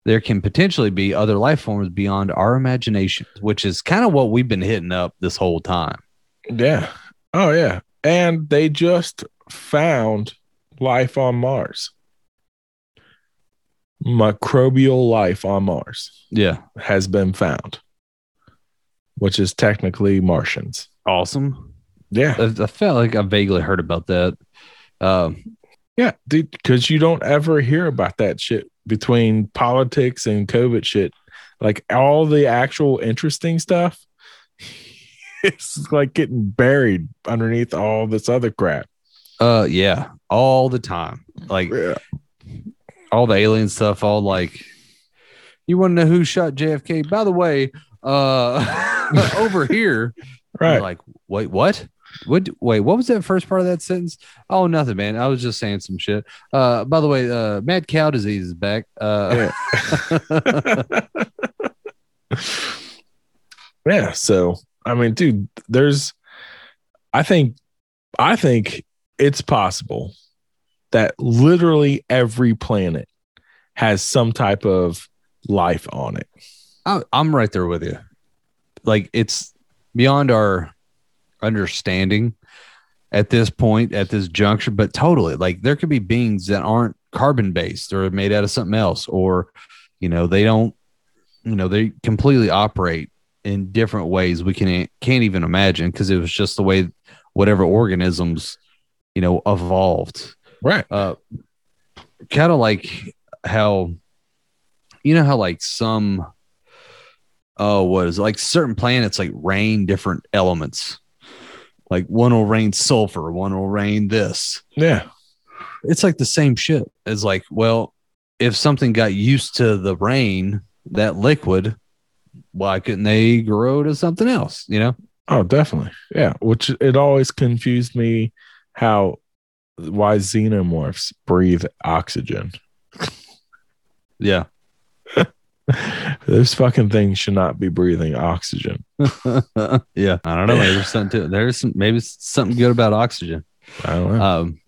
there can potentially be other life forms beyond our imagination, which is kind of what we've been hitting up this whole time. Yeah. Oh yeah. And they just found life on Mars. Microbial life on Mars Yeah. has been found, which is technically Martians. Awesome. Yeah. I, I felt like I vaguely heard about that. Um, Yeah, because you don't ever hear about that shit between politics and COVID shit. Like all the actual interesting stuff, [laughs] it's like getting buried underneath all this other crap. uh, yeah, all the time. Like Yeah. All the alien stuff, all like, you want to know who shot JFK? By the way, uh, [laughs] over here, Right. Like, wait, what? What? Wait, what was that first part of that sentence? Oh, nothing, man. I was just saying some shit. Uh, by the way, uh, mad cow disease is back. Uh, yeah. [laughs] So, I mean, dude, there's, I think, I think it's possible that literally every planet has some type of life on it. I'm right there with you. Like it's beyond our understanding at this point, at this juncture, but totally like there could be beings that aren't carbon based or made out of something else, or you know, they don't you know they completely operate in different ways we can can't even imagine because it was just the way whatever organisms you know evolved Right. uh kind of like how you know how like some oh what is it? like certain planets like rain different elements like one will rain sulfur one will rain this Yeah. it's like the same shit It's like well if something got used to the rain that liquid why couldn't they grow to something else you know Oh, definitely. Yeah. Which it always confused me how why xenomorphs breathe oxygen. yeah [laughs] Those fucking things should not be breathing oxygen. [laughs] yeah i don't know maybe there's something to it. there's some maybe something good about oxygen I don't know. um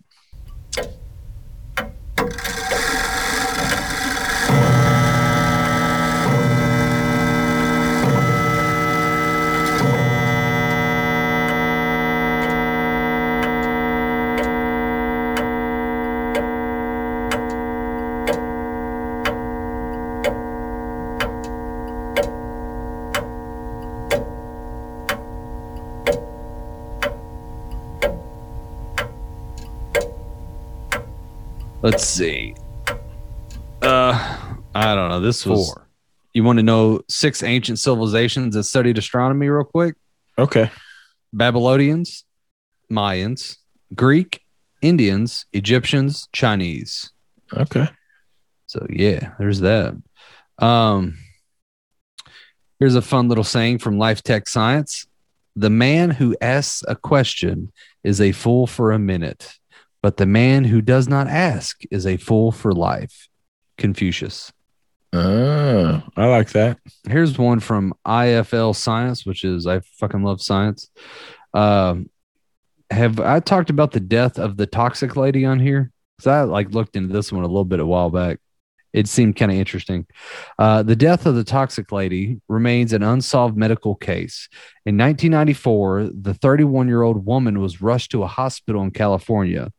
let's see uh i don't know this was Four. you want to know six ancient civilizations that studied astronomy real quick okay. babylonians mayans greek indians egyptians chinese Okay. So yeah, there's that. Um here's a fun little saying from Life Tech Science. The man who asks a question is a fool for a minute, but the man who does not ask is a fool for life. Confucius. Oh, I like that. Here's one from IFL Science, which is I fucking love science. Um have I talked about the death of the toxic lady on here? Because I like looked into this one a little bit a while back. It seemed kind of interesting. Uh, the death of the toxic lady remains an unsolved medical case. In 1994, the 31 year old woman was rushed to a hospital in California.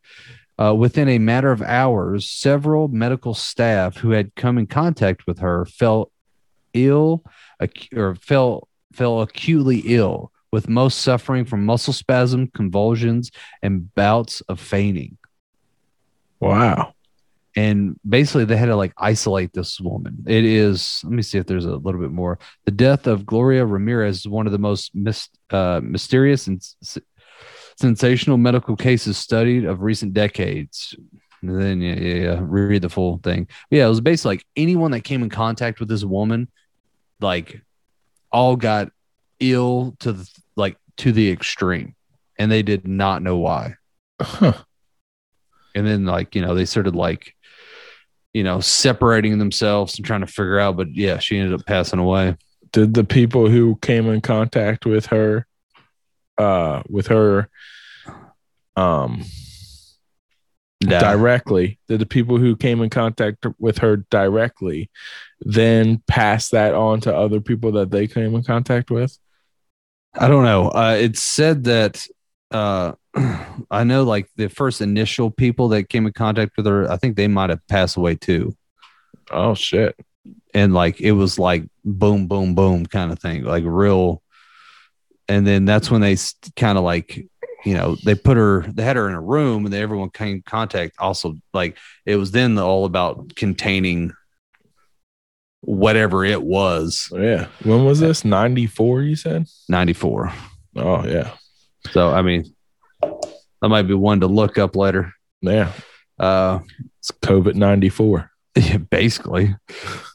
Uh, within a matter of hours, several medical staff who had come in contact with her fell ill or fell fell acutely ill, with most suffering from muscle spasm, convulsions, and bouts of fainting Wow. And basically they had to like isolate this woman. It is. Let me see if there's a little bit more. The death of Gloria Ramirez is one of the most mis- uh, mysterious and s- sensational medical cases studied of recent decades. And then yeah, yeah, yeah, read the full thing. But yeah, it was basically like anyone that came in contact with this woman, like, all got ill to the like to the extreme, and they did not know why Huh. and then like you know they started like you know separating themselves and trying to figure out but yeah she ended up passing away Did the people who came in contact with her, uh, with her, um, Die. directly, did the people who came in contact with her directly then pass that on to other people that they came in contact with? i don't know uh it's said that uh i know like the first initial people that came in contact with her i think they might have passed away too Oh shit. and like it was like boom boom boom kind of thing like real and then that's when they kind of like you know they put her they had her in a room and then everyone came in contact also like it was then all about containing whatever it was Yeah. When was this? 94, you said? 94 Oh yeah. so i mean that might be one to look up later Yeah. uh It's COVID 94. yeah, basically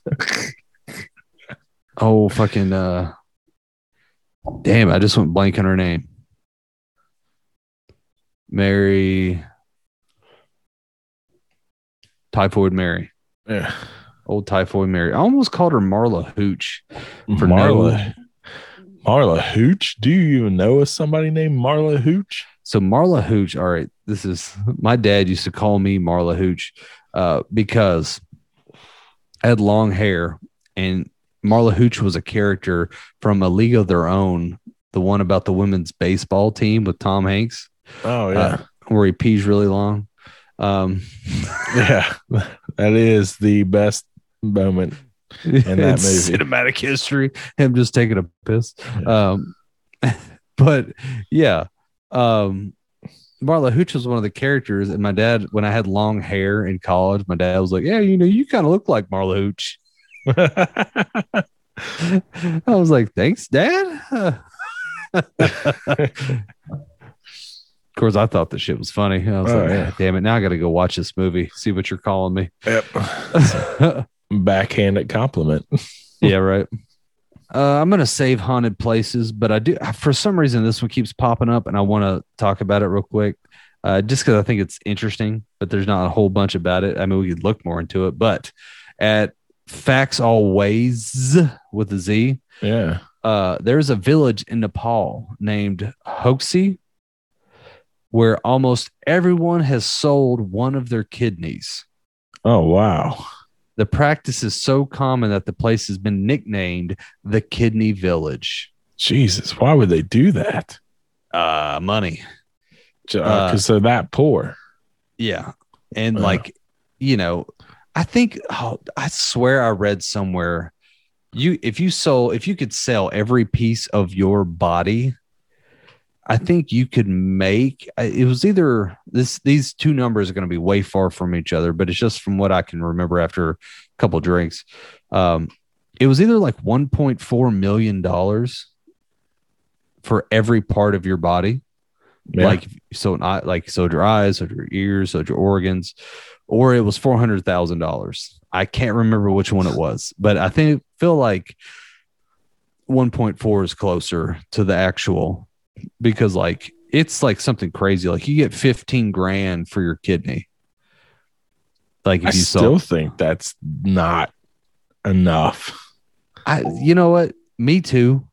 [laughs] oh fucking uh damn i just went blank on her name mary typhoid mary Yeah. old typhoid mary i almost called her marla hooch For Marla. Marla Hooch. Do you even know of somebody named Marla Hooch? so marla hooch all right this is my dad used to call me marla hooch uh because i had long hair and marla hooch was a character from a league of their own the one about the women's baseball team with tom hanks Oh yeah. uh, where he pees really long. Um, [laughs] yeah. That is the best moment [laughs] in that movie. Cinematic history, him just taking a piss. Um, [laughs] but yeah, um, Marla Hooch was one of the characters, and my dad, when I had long hair in college, my dad was like, "Yeah, you know, you kind of look like Marla Hooch." [laughs] I was like, "Thanks, Dad." of course, I thought the shit was funny. I was Oh, like, yeah. "Damn it! Now I got to go watch this movie. See what you're calling me." yep. Backhanded compliment. [laughs] yeah, right. Uh, I'm gonna save haunted places, but I do for some reason this one keeps popping up, and I want to talk about it real quick, uh, just because I think it's interesting. But there's not a whole bunch about it. I mean, we could look more into it, but at Facts Always with a Z, Yeah. uh, there's a village in Nepal named Hokse, where almost everyone has sold one of their kidneys. Oh wow. The practice is so common that the place has been nicknamed the Kidney Village. Jesus, why would they do that? Uh, money. Because they're that poor. Yeah. And Uh. like, you know, I think, oh, I swear I read somewhere you, if you sold, if you could sell every piece of your body, I think you could make it was either this, these two numbers are going to be way far from each other, but it's just from what I can remember after a couple drinks. Um, it was either like $1.4 million for every part of your body. Yeah. Like so not like so your eyes, so your ears, so your organs, or it was four hundred thousand dollars. I can't remember which one it was, but I think feel like one point four is closer to the actual because like it's like something crazy. Like you get fifteen grand for your kidney. Like I if you still saw, think that's not enough. I you know what? Me too,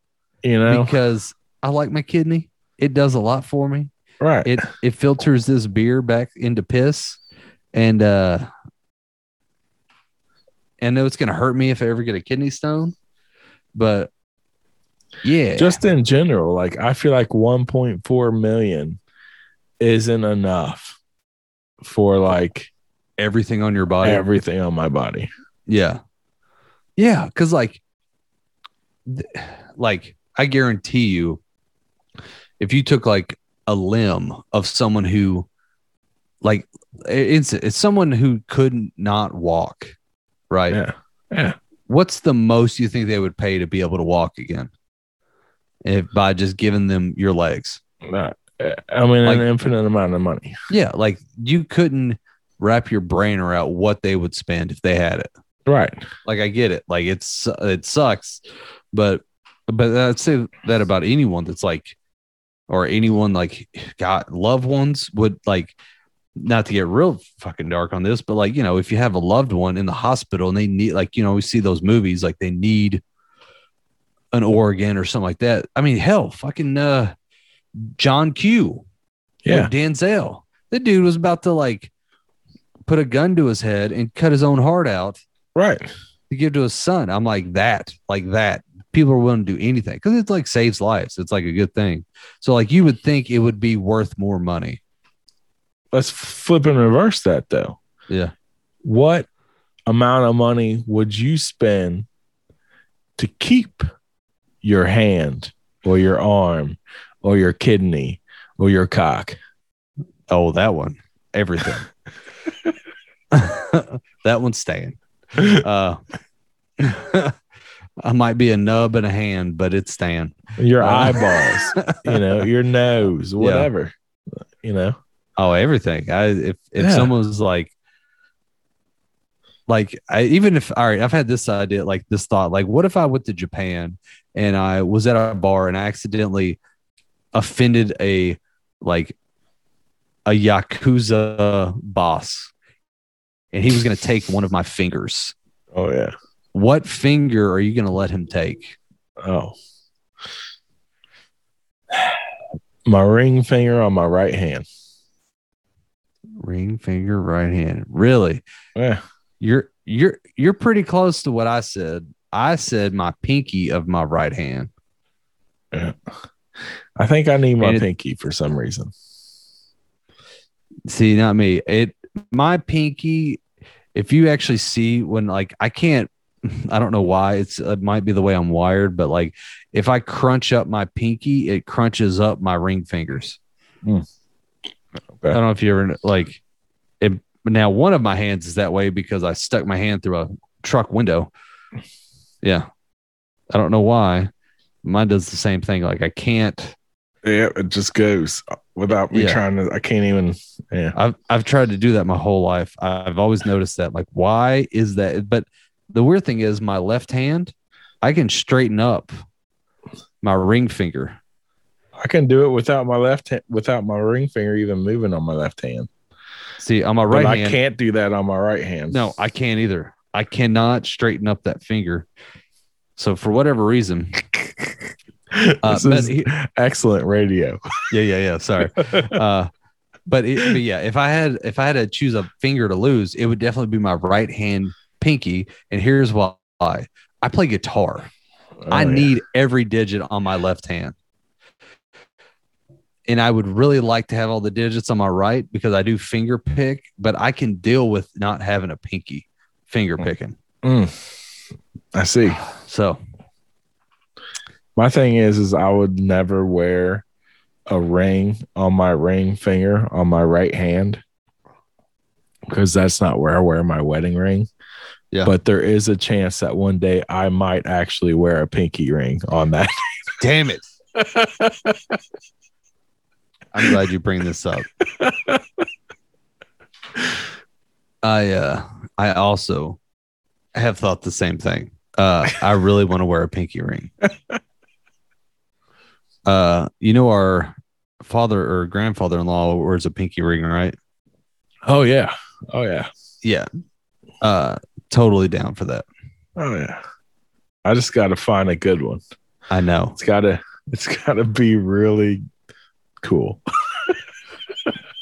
You know? because I like my kidney. It does a lot for me. right. it it filters this beer back into piss and uh I know it's gonna hurt me if I ever get a kidney stone, but yeah, Just in general, like I feel like 1.4 million isn't enough for like everything on your body. everything on my body. Yeah. Yeah. Cause like, th- like I guarantee you, if you took like a limb of someone who, like, it's it's someone who could not walk, right? Yeah. Yeah. What's the most you think they would pay to be able to walk again? If by just giving them your legs. Not- I mean, Like- an infinite amount of money. Yeah. Like you couldn't wrap your brain around what they would spend if they had it. Right. like I get it. Like it's it sucks, but but I'd say that about anyone that's like or anyone like got loved ones would like not to get real fucking dark on this, but like, you know, if you have a loved one in the hospital and they need like, you know, we see those movies like they need an organ or something like that. I mean, hell, fucking uh John Q. Yeah. with Denzel. The dude was about to like put a gun to his head and cut his own heart out Right. to give to his son. I'm like that, like that. People are willing to do anything because it's like saves lives. It's like a good thing. So like you would think it would be worth more money. Let's flip and reverse that though. Yeah. What amount of money would you spend to keep your hand or your arm or your kidney or your cock? Oh, that one. Everything. [laughs] [laughs] that one's staying. Uh [laughs] I might be a nub and a hand, but it's staying. Your Uh, eyeballs, you know, your nose, whatever. You know? Oh, everything. I if if Yeah. someone was like like I even if all right, I've had this idea, like this thought, like what if I went to Japan and I was at a bar and I accidentally offended a like a yakuza boss and he was going to take one of my fingers. Oh yeah. What finger are you going to let him take? Oh. My ring finger on my right hand. Ring finger, right hand. Really? Yeah. You're you're you're pretty close to what I said. I said my pinky of my right hand. I think I need my it- pinky for some reason. See, not me. It my pinky. If you actually see when like I can't [laughs] I don't know why. It's it might be the way I'm wired, but like if I crunch up my pinky, it crunches up my ring fingers. Hmm. I don't know if you ever like it. Now one of my hands is that way because I stuck my hand through a truck window. Yeah, I don't know why. Mine does the same thing. Like I can't. Yeah, it just goes without me Yeah. trying to. I can't even. Yeah. I've I've tried to do that my whole life. I've always noticed that. Like, why is that? But the weird thing is, my left hand, I can straighten up my ring finger. I can do it without my left hand, without my ring finger even moving on my left hand. See, on my But right I can't do that on my right hand. no, I can't either. I cannot straighten up that finger. So for whatever reason, [laughs] uh, this is he- excellent radio. yeah, yeah, yeah. Sorry. [laughs] uh, but, it, but yeah, if I had if I had to choose a finger to lose, it would definitely be my right hand pinky. And here's why: I play guitar. I Oh, yeah. need every digit on my left hand. And I would really like to have all the digits on my right because I do finger pick, but I can deal with not having a pinky finger picking. Mm. I see. [sighs] So, My thing is, is I would never wear a ring on my ring finger on my right hand because that's not where I wear my wedding ring. Yeah. But there is a chance that one day I might actually wear a pinky ring on that. damn it. [laughs] I'm glad you bring this up. I uh I also have thought the same thing. Uh I really want to wear a pinky ring. [laughs] Uh you know our father or grandfather-in-law wears a pinky ring, right? oh yeah. Oh yeah. Yeah. Uh totally down for that. Oh yeah. I just got to find a good one. I know. It's got to it's got to be really cool.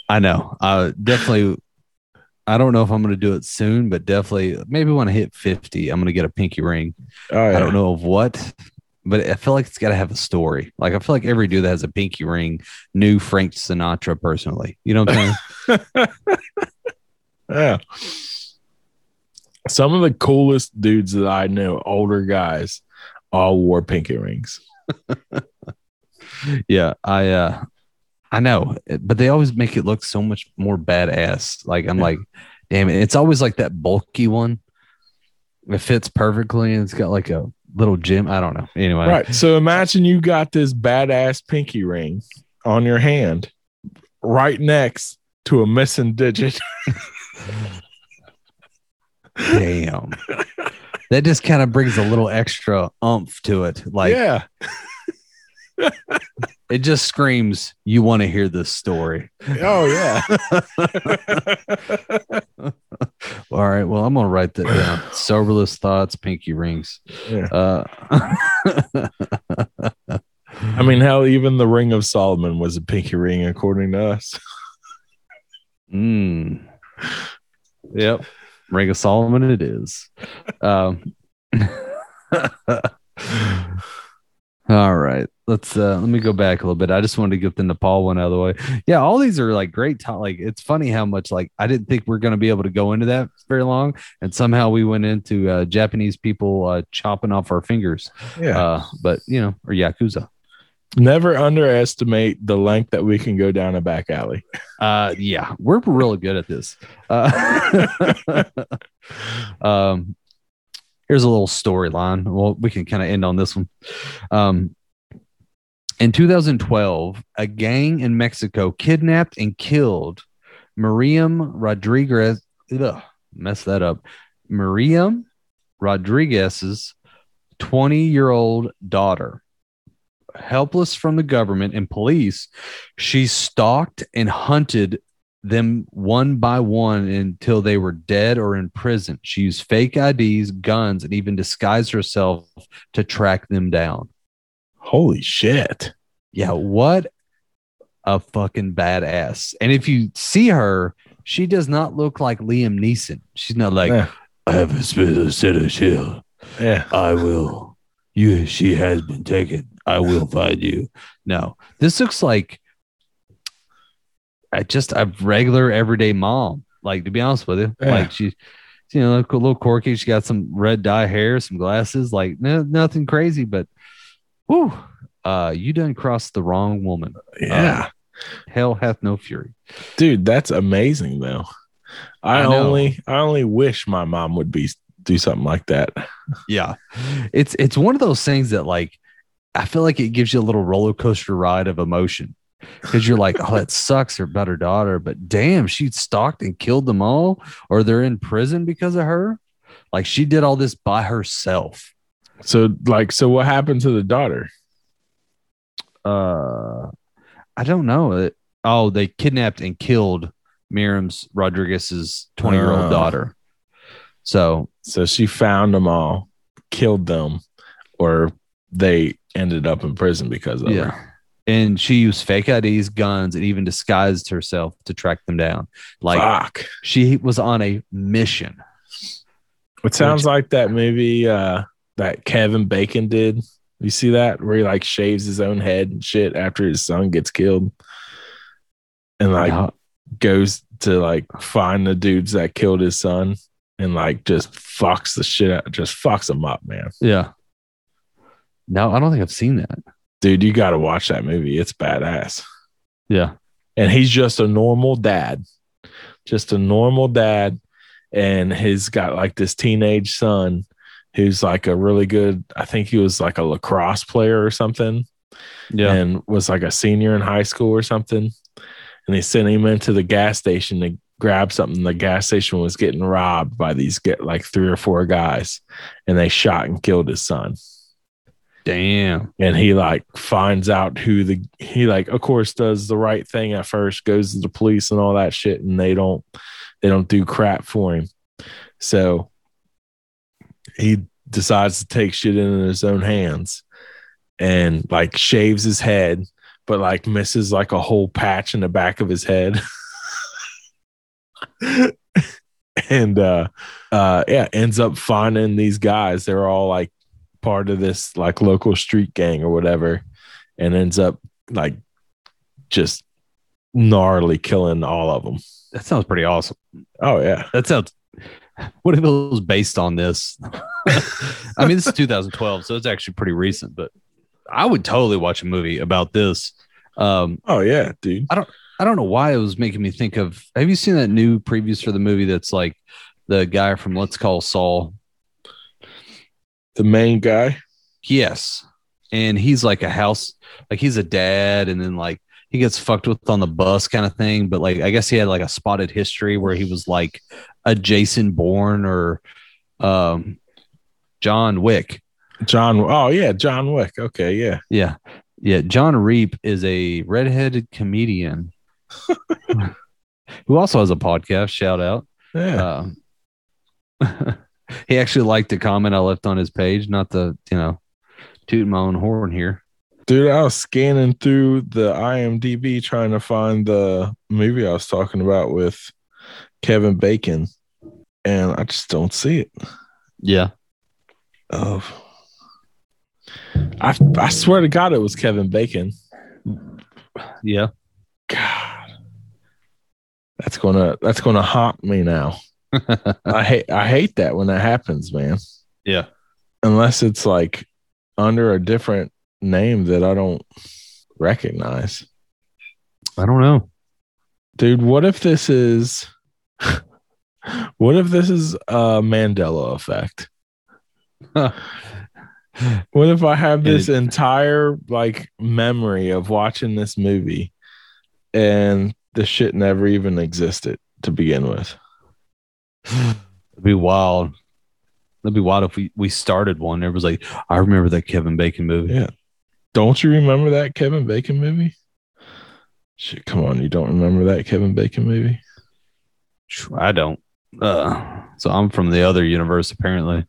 I know. I definitely. I don't know if I'm going to do it soon, but definitely, maybe when I hit 50, I'm going to get a pinky ring. Oh yeah. I don't know of what, but I feel like it's got to have a story. Like I feel like every dude that has a pinky ring knew Frank Sinatra personally. You know what I'm saying? [laughs] Yeah. Some of the coolest dudes that I know, older guys, all wore pinky rings. [laughs] yeah, I uh I know, but they always make it look so much more badass. Like I'm like, damn it, it's always like that bulky one. It fits perfectly, and it's got like a little gem. I don't know. Anyway, Right. So imagine you got this badass pinky ring on your hand right next to a missing digit. [laughs] damn. that just kind of brings a little extra umph to it. Like yeah. It just screams, "You want to hear this story?" Oh yeah. [laughs] All right. Well, I'm gonna write that down. Soberless thoughts, pinky rings. Yeah. Uh, [laughs] I mean, how even the ring of Solomon was a pinky ring, according to us. [laughs] mm. Yep. Ring of Solomon. It is. Um, all right. Let's uh let me go back a little bit. I just wanted to get the Nepal one out of the way. Yeah, all these are like great to- like it's funny how much like I didn't think we are gonna be able to go into that very long. And somehow we went into uh Japanese people uh chopping off our fingers. Yeah. Uh but you know, or Yakuza. Never underestimate the length that we can go down a back alley. Uh yeah, we're really good at this. Uh [laughs] um here's a little storyline. Well, we can kind of end on this one. Um in 2012, a gang in Mexico kidnapped and killed Miriam Rodriguez. Ugh, mess that up. Miriam Rodriguez's 20 year old daughter. Helpless from the government and police, she stalked and hunted them one by one until they were dead or in prison. She used fake IDs, guns, and even disguised herself to track them down. Holy shit. Yeah, what a fucking badass. And if you see her, she does not look like Liam Neeson. She's not like, Yeah. I have a special set of shield. Yeah. I will. You, she has been taken. I will find you. No, this looks like I just a regular everyday mom. Like to be honest with you, Yeah. like she's you know, a little quirky. She got some red dye hair, some glasses, like no, nothing crazy, but whoo, uh, you done crossed the wrong woman. Yeah. Hell hath no fury. Dude, that's amazing though. I, I only I only wish my mom would be do something like that. Yeah. It's it's one of those things that like I feel like it gives you a little roller coaster ride of emotion. Because you're like, oh, that sucks her daughter, but damn, she stalked and killed them all, or they're in prison because of her. Like she did all this by herself. So like so what happened to the daughter? Uh I don't know. It, oh, they kidnapped and killed Miriam's Rodriguez's 20 year old Oh. daughter. So So she found them all, killed them, or they ended up in prison because of yeah. her. And she used fake IDs, guns, and even disguised herself to track them down. Like Fuck. she was on a mission. It sounds like that movie uh that Kevin Bacon did. You see that where he like shaves his own head and shit after his son gets killed, and like No, goes to like find the dudes that killed his son and like just fucks the shit out, just fucks them up, man. yeah. No, I don't think I've seen that. Dude, you got to watch that movie. It's badass. Yeah. and he's just a normal dad, just a normal dad, and he's got like this teenage son who's like a really good. I think he was like a lacrosse player or something, Yeah. and was like a senior in high school or something. And they sent him into the gas station to grab something. The gas station was getting robbed by these get like three or four guys, and they shot and killed his son Damn. and he like finds out who the he like of course does the right thing at first goes to the police and all that shit and they don't they don't do crap for him so he decides to take shit in his own hands and like shaves his head but like misses like a whole patch in the back of his head [laughs] and uh uh yeah ends up finding these guys they're all like part of this like local street gang or whatever and ends up like just gnarly killing all of them That sounds pretty awesome. oh yeah That sounds. [laughs] What if it was based on this? [laughs] I mean, this is 2012, so it's actually pretty recent. But I would totally watch a movie about this. Um, oh yeah dude I don't I don't know why it was making me think of. Have you seen that new previews for the movie that's like the guy from Let's Call Saul? the main guy Yes. And he's like a house, like he's a dad, and then like he gets fucked with on the bus kind of thing. But like, I guess he had like a spotted history where he was like a Jason Bourne or um, John Wick. john oh yeah john wick okay yeah Yeah. Yeah. John Reep is a redheaded comedian [laughs] who also has a podcast. Shout out. yeah Um, [laughs] he actually liked a comment I left on his page, not to, you know, toot my own horn here. Dude i was scanning through the imdb trying to find the movie i was talking about with kevin bacon and i just don't see it Yeah. Oh, I I swear to God, it was Kevin Bacon. Yeah. God, that's gonna that's gonna haunt me now. [laughs] I hate I hate that when that happens, man. yeah. Unless it's like under a different name that I don't recognize, I don't know. dude. What if this is? [laughs] What if this is a Mandela effect? [laughs] What if I have this entire like memory of watching this movie and the shit never even existed to begin with? It'd be wild. That'd be wild if we, we started one. It was like, I remember that Kevin Bacon movie. Yeah. Don't you remember that Kevin Bacon movie? Shit, come on, you don't remember that Kevin Bacon movie? I don't. Uh, so I'm from the other universe, apparently.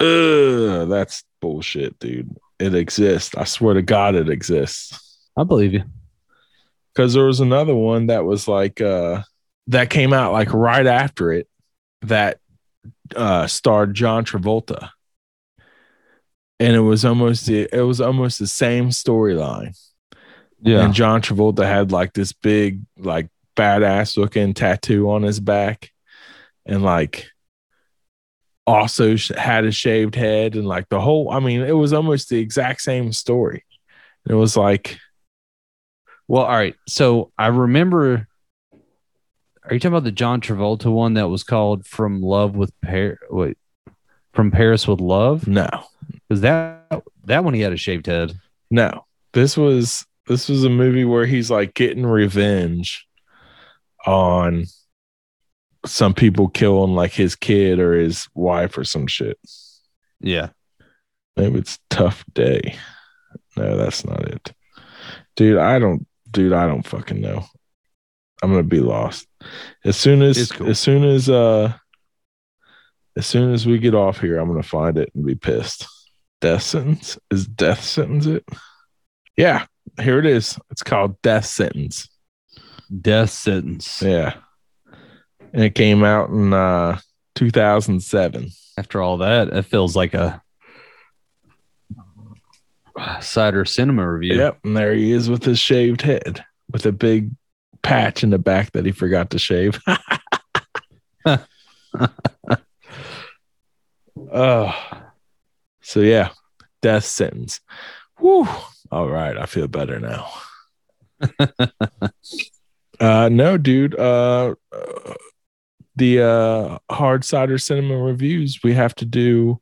Ugh, that's bullshit, dude. It exists. I swear to God, it exists. I believe you. Because there was another one that was like uh that came out like right after it that uh starred John Travolta. and it was almost the it was almost the same storyline. Yeah. And John Travolta had like this big, like badass looking tattoo on his back, and like also sh- had a shaved head, and like the whole. I mean, it was almost the exact same story. It was like, Well, all right. So I remember. Are you talking about the John Travolta one that was called "From Love with Paris"? Wait, from Paris with Love? no, Because that that one he had a shaved head. no. This was this was a movie where he's like getting revenge on some people killing like his kid or his wife or some shit. Yeah. Maybe it's tough day. No, that's not it. Dude, I don't dude, I don't fucking know. I'm gonna be lost. As soon as cool. as soon as uh as soon as we get off here, I'm gonna find it and be pissed. Death sentence? Is death sentence it? Yeah, here it is. It's called Death Sentence. Death sentence. Yeah. And it came out in uh 2007. After all that, it feels like a cider cinema review. Yep, and there he is with his shaved head, with a big patch in the back that he forgot to shave. [laughs] oh, so yeah, death sentence. Whew. All right, I feel better now. [laughs] uh, no, dude. Uh, uh, the uh, hard cider cinema reviews. We have to do.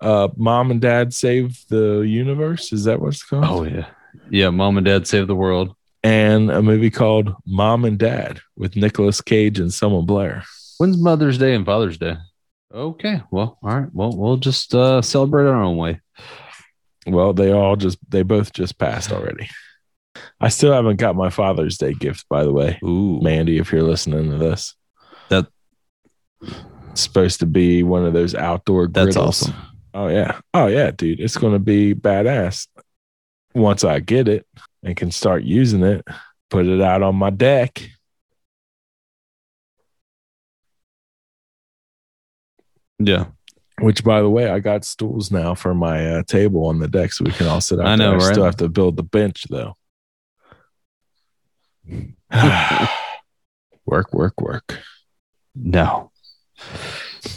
Uh, mom and dad save the universe. Is that what it's called? Oh yeah. Yeah, mom and dad save the world. And a movie called Mom and Dad with Nicolas Cage and Selma Blair. When's Mother's Day and Father's Day? Okay. Well, all right. Well, we'll just uh, celebrate our own way. Well, they all just they both just passed already. I still haven't got my Father's Day gift, by the way. Ooh, Mandy, if you're listening to this. That- It's supposed to be one of those outdoor That's griddles. awesome. Oh yeah. Oh yeah, dude. It's gonna be badass. Once I get it and can start using it, put it out on my deck. Yeah. Which, by the way, I got stools now for my uh, table on the deck, so we can all sit out I know, there. I right? still have to build the bench, though. [sighs] work, work, work. No.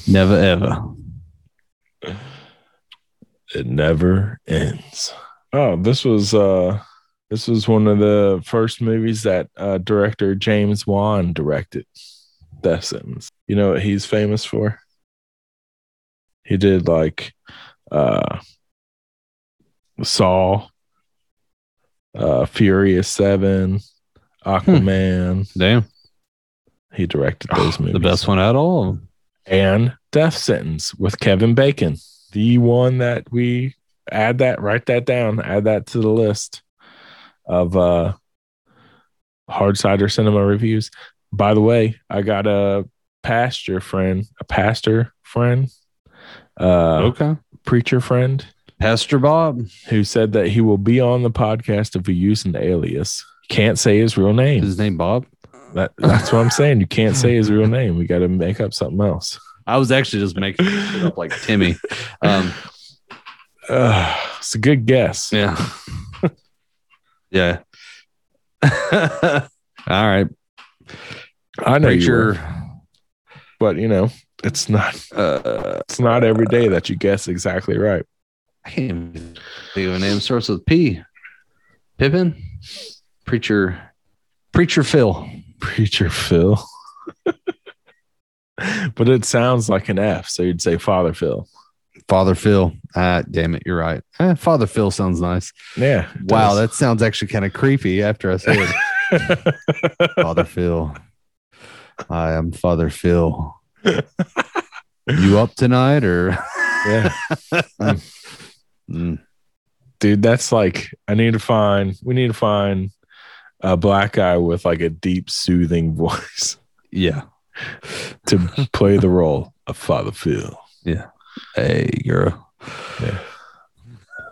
Never ever. It never ends. Oh, this was uh, this was one of the first movies that uh, director James Wan directed. Death Sentence. You know what he's famous for? He did like uh, Saw, uh, Furious Seven, Aquaman. Damn. He directed those [sighs] movies. The best one at all and Death Sentence with Kevin Bacon. The one that we add that, write that down, add that to the list of uh hard cider cinema reviews. By the way, I got a pastor friend, a pastor friend, uh okay. preacher friend Pastor Bob. who said that he will be on the podcast if we use an alias. Can't say his real name. Is his name Bob? That, that's what I'm saying. You can't say his real name. We got to make up something else. I was actually just making it up like Timmy. Um, Uh, [sighs] it's a good guess. yeah. Yeah. [laughs] all right. I know you were, Preacher. but you know, it's not. Uh, It's not every day that you guess exactly right. I can't even think of a name. Starts with P. Pippin. Preacher. Preacher Phil. Preacher Phil. [laughs] but it sounds like an F, so you'd say Father Phil. Father Phil. Ah, damn it. You're right. Eh, Father Phil sounds nice. Yeah. Wow. does. That sounds actually kind of creepy after I say it. [laughs] Father Phil. Hi, I'm Father Phil. you up tonight or? yeah. [laughs] Mm, Dude, that's like I need to find we need to find a black guy with like a deep soothing [laughs] voice yeah. to play the role of Father Phil. Hey, girl. Yeah.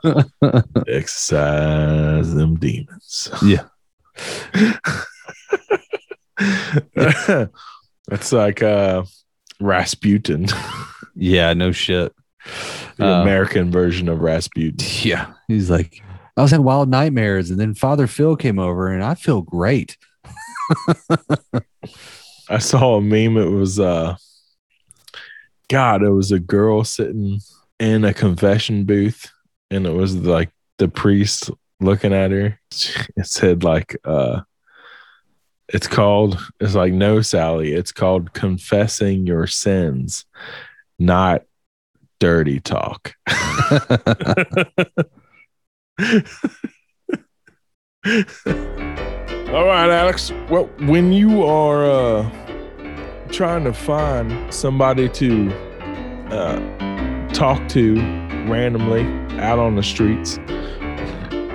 [laughs] Exercise them demons. Yeah. [laughs] That's like uh Rasputin. [laughs] Yeah, no shit. The Uh, American version of Rasputin. Yeah. He's like, I was having wild nightmares, and then Father Phil came over, and I feel great. I saw a meme. It was uh God, it was a girl sitting in a confession booth and it was like the priest looking at her. [laughs] It said like uh it's called it's like no Sally, it's called confessing your sins, not dirty talk. [laughs] All right, Alex. Well, when you are uh, trying to find somebody to uh, talk to randomly out on the streets,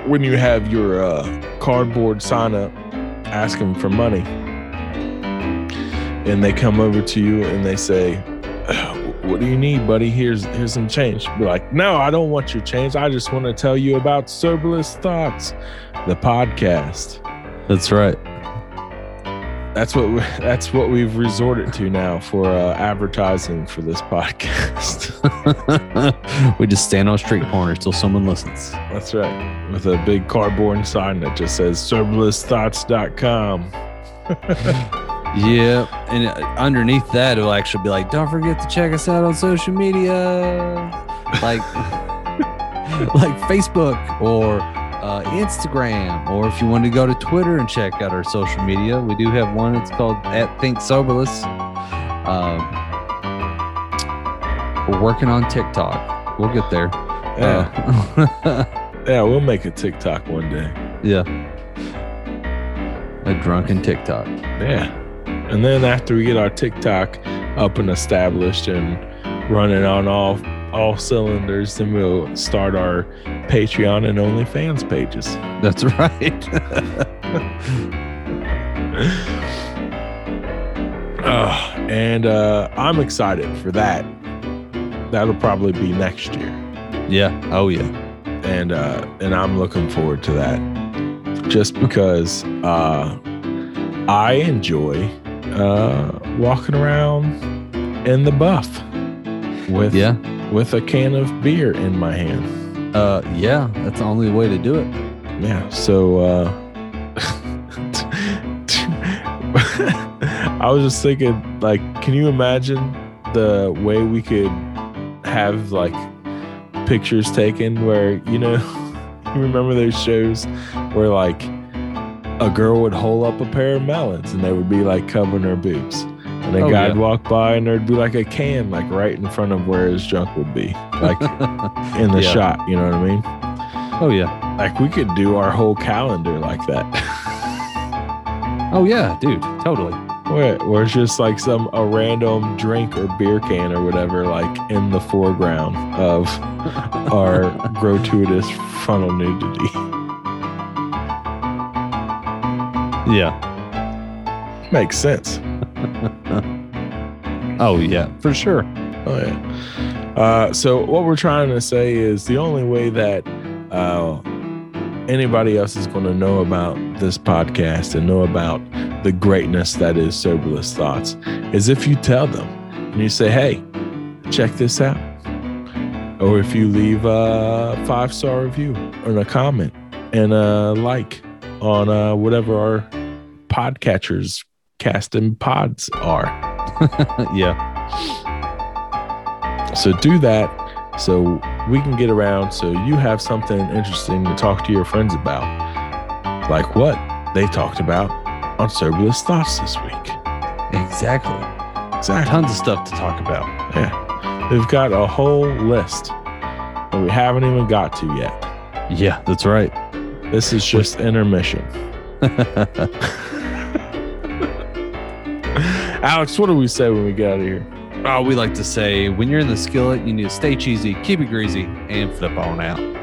when you have your uh, cardboard sign up asking for money, and they come over to you and they say, "What do you need, buddy? Here's here's some change." Be like, "No, I don't want your change. I just want to tell you about Soberless Thoughts, the podcast." That's right. That's what we, that's what we've resorted to now for uh, advertising for this podcast. [laughs] we just stand on street corners till someone listens. that's right, with a big cardboard sign that just says soberlessthoughts.com. [laughs] Yeah, and uh, underneath that, it'll actually be like, "Don't forget to check us out on social media, like [laughs] like Facebook or uh, Instagram, or if you want to go to Twitter and check out our social media, we do have one. It's called at Think Soberless. Um, we're working on TikTok. We'll get there. Yeah, Uh, [laughs] yeah, we'll make a TikTok one day. yeah, a drunken TikTok. Yeah, and then after we get our TikTok up and established and running on all all cylinders, then we'll start our Patreon and OnlyFans pages. That's right. [laughs] Uh, and uh, I'm excited for that. That'll probably be next year, yeah. Oh yeah. and uh, and I'm looking forward to that. Just because uh, I enjoy uh, walking around in the buff with Yeah. With a can of beer in my hand. Uh, yeah, that's the only way to do it. Yeah. So uh [laughs] I was just thinking, like, can you imagine the way we could have like pictures taken where, you know, [laughs] you remember those shows where like a girl would hold up a pair of melons and they would be like covering her boobs. And a Oh, guy'd yeah. walk by and there'd be like a can like right in front of where his junk would be. Like in the [laughs] Yeah. shot, you know what I mean? Oh yeah. Like we could do our whole calendar like that. [laughs] Oh yeah, dude. Totally. where, where it's just like some a random drink or beer can or whatever, like in the foreground of [laughs] our gratuitous frontal nudity. Yeah. Makes sense. [laughs] Oh yeah, for sure. Oh yeah. Uh, so what we're trying to say is the only way that uh, anybody else is going to know about this podcast and know about the greatness that is Soberless Thoughts is if you tell them and you say, "Hey, check this out," or if you leave a five star review and a comment and a like on uh, whatever our podcatchers casting pods are. [laughs] yeah. So do that so we can get around so you have something interesting to talk to your friends about. Like what they talked about on Soberless Thoughts this week. Exactly. Exactly. Tons of stuff to talk about. Yeah. They've got a whole list that we haven't even got to yet. Yeah, that's right. This is just intermission. [laughs] Alex, what do we say when we get out of here? Oh, we like to say when you're in the skillet, you need to stay cheesy, keep it greasy, and flip on out.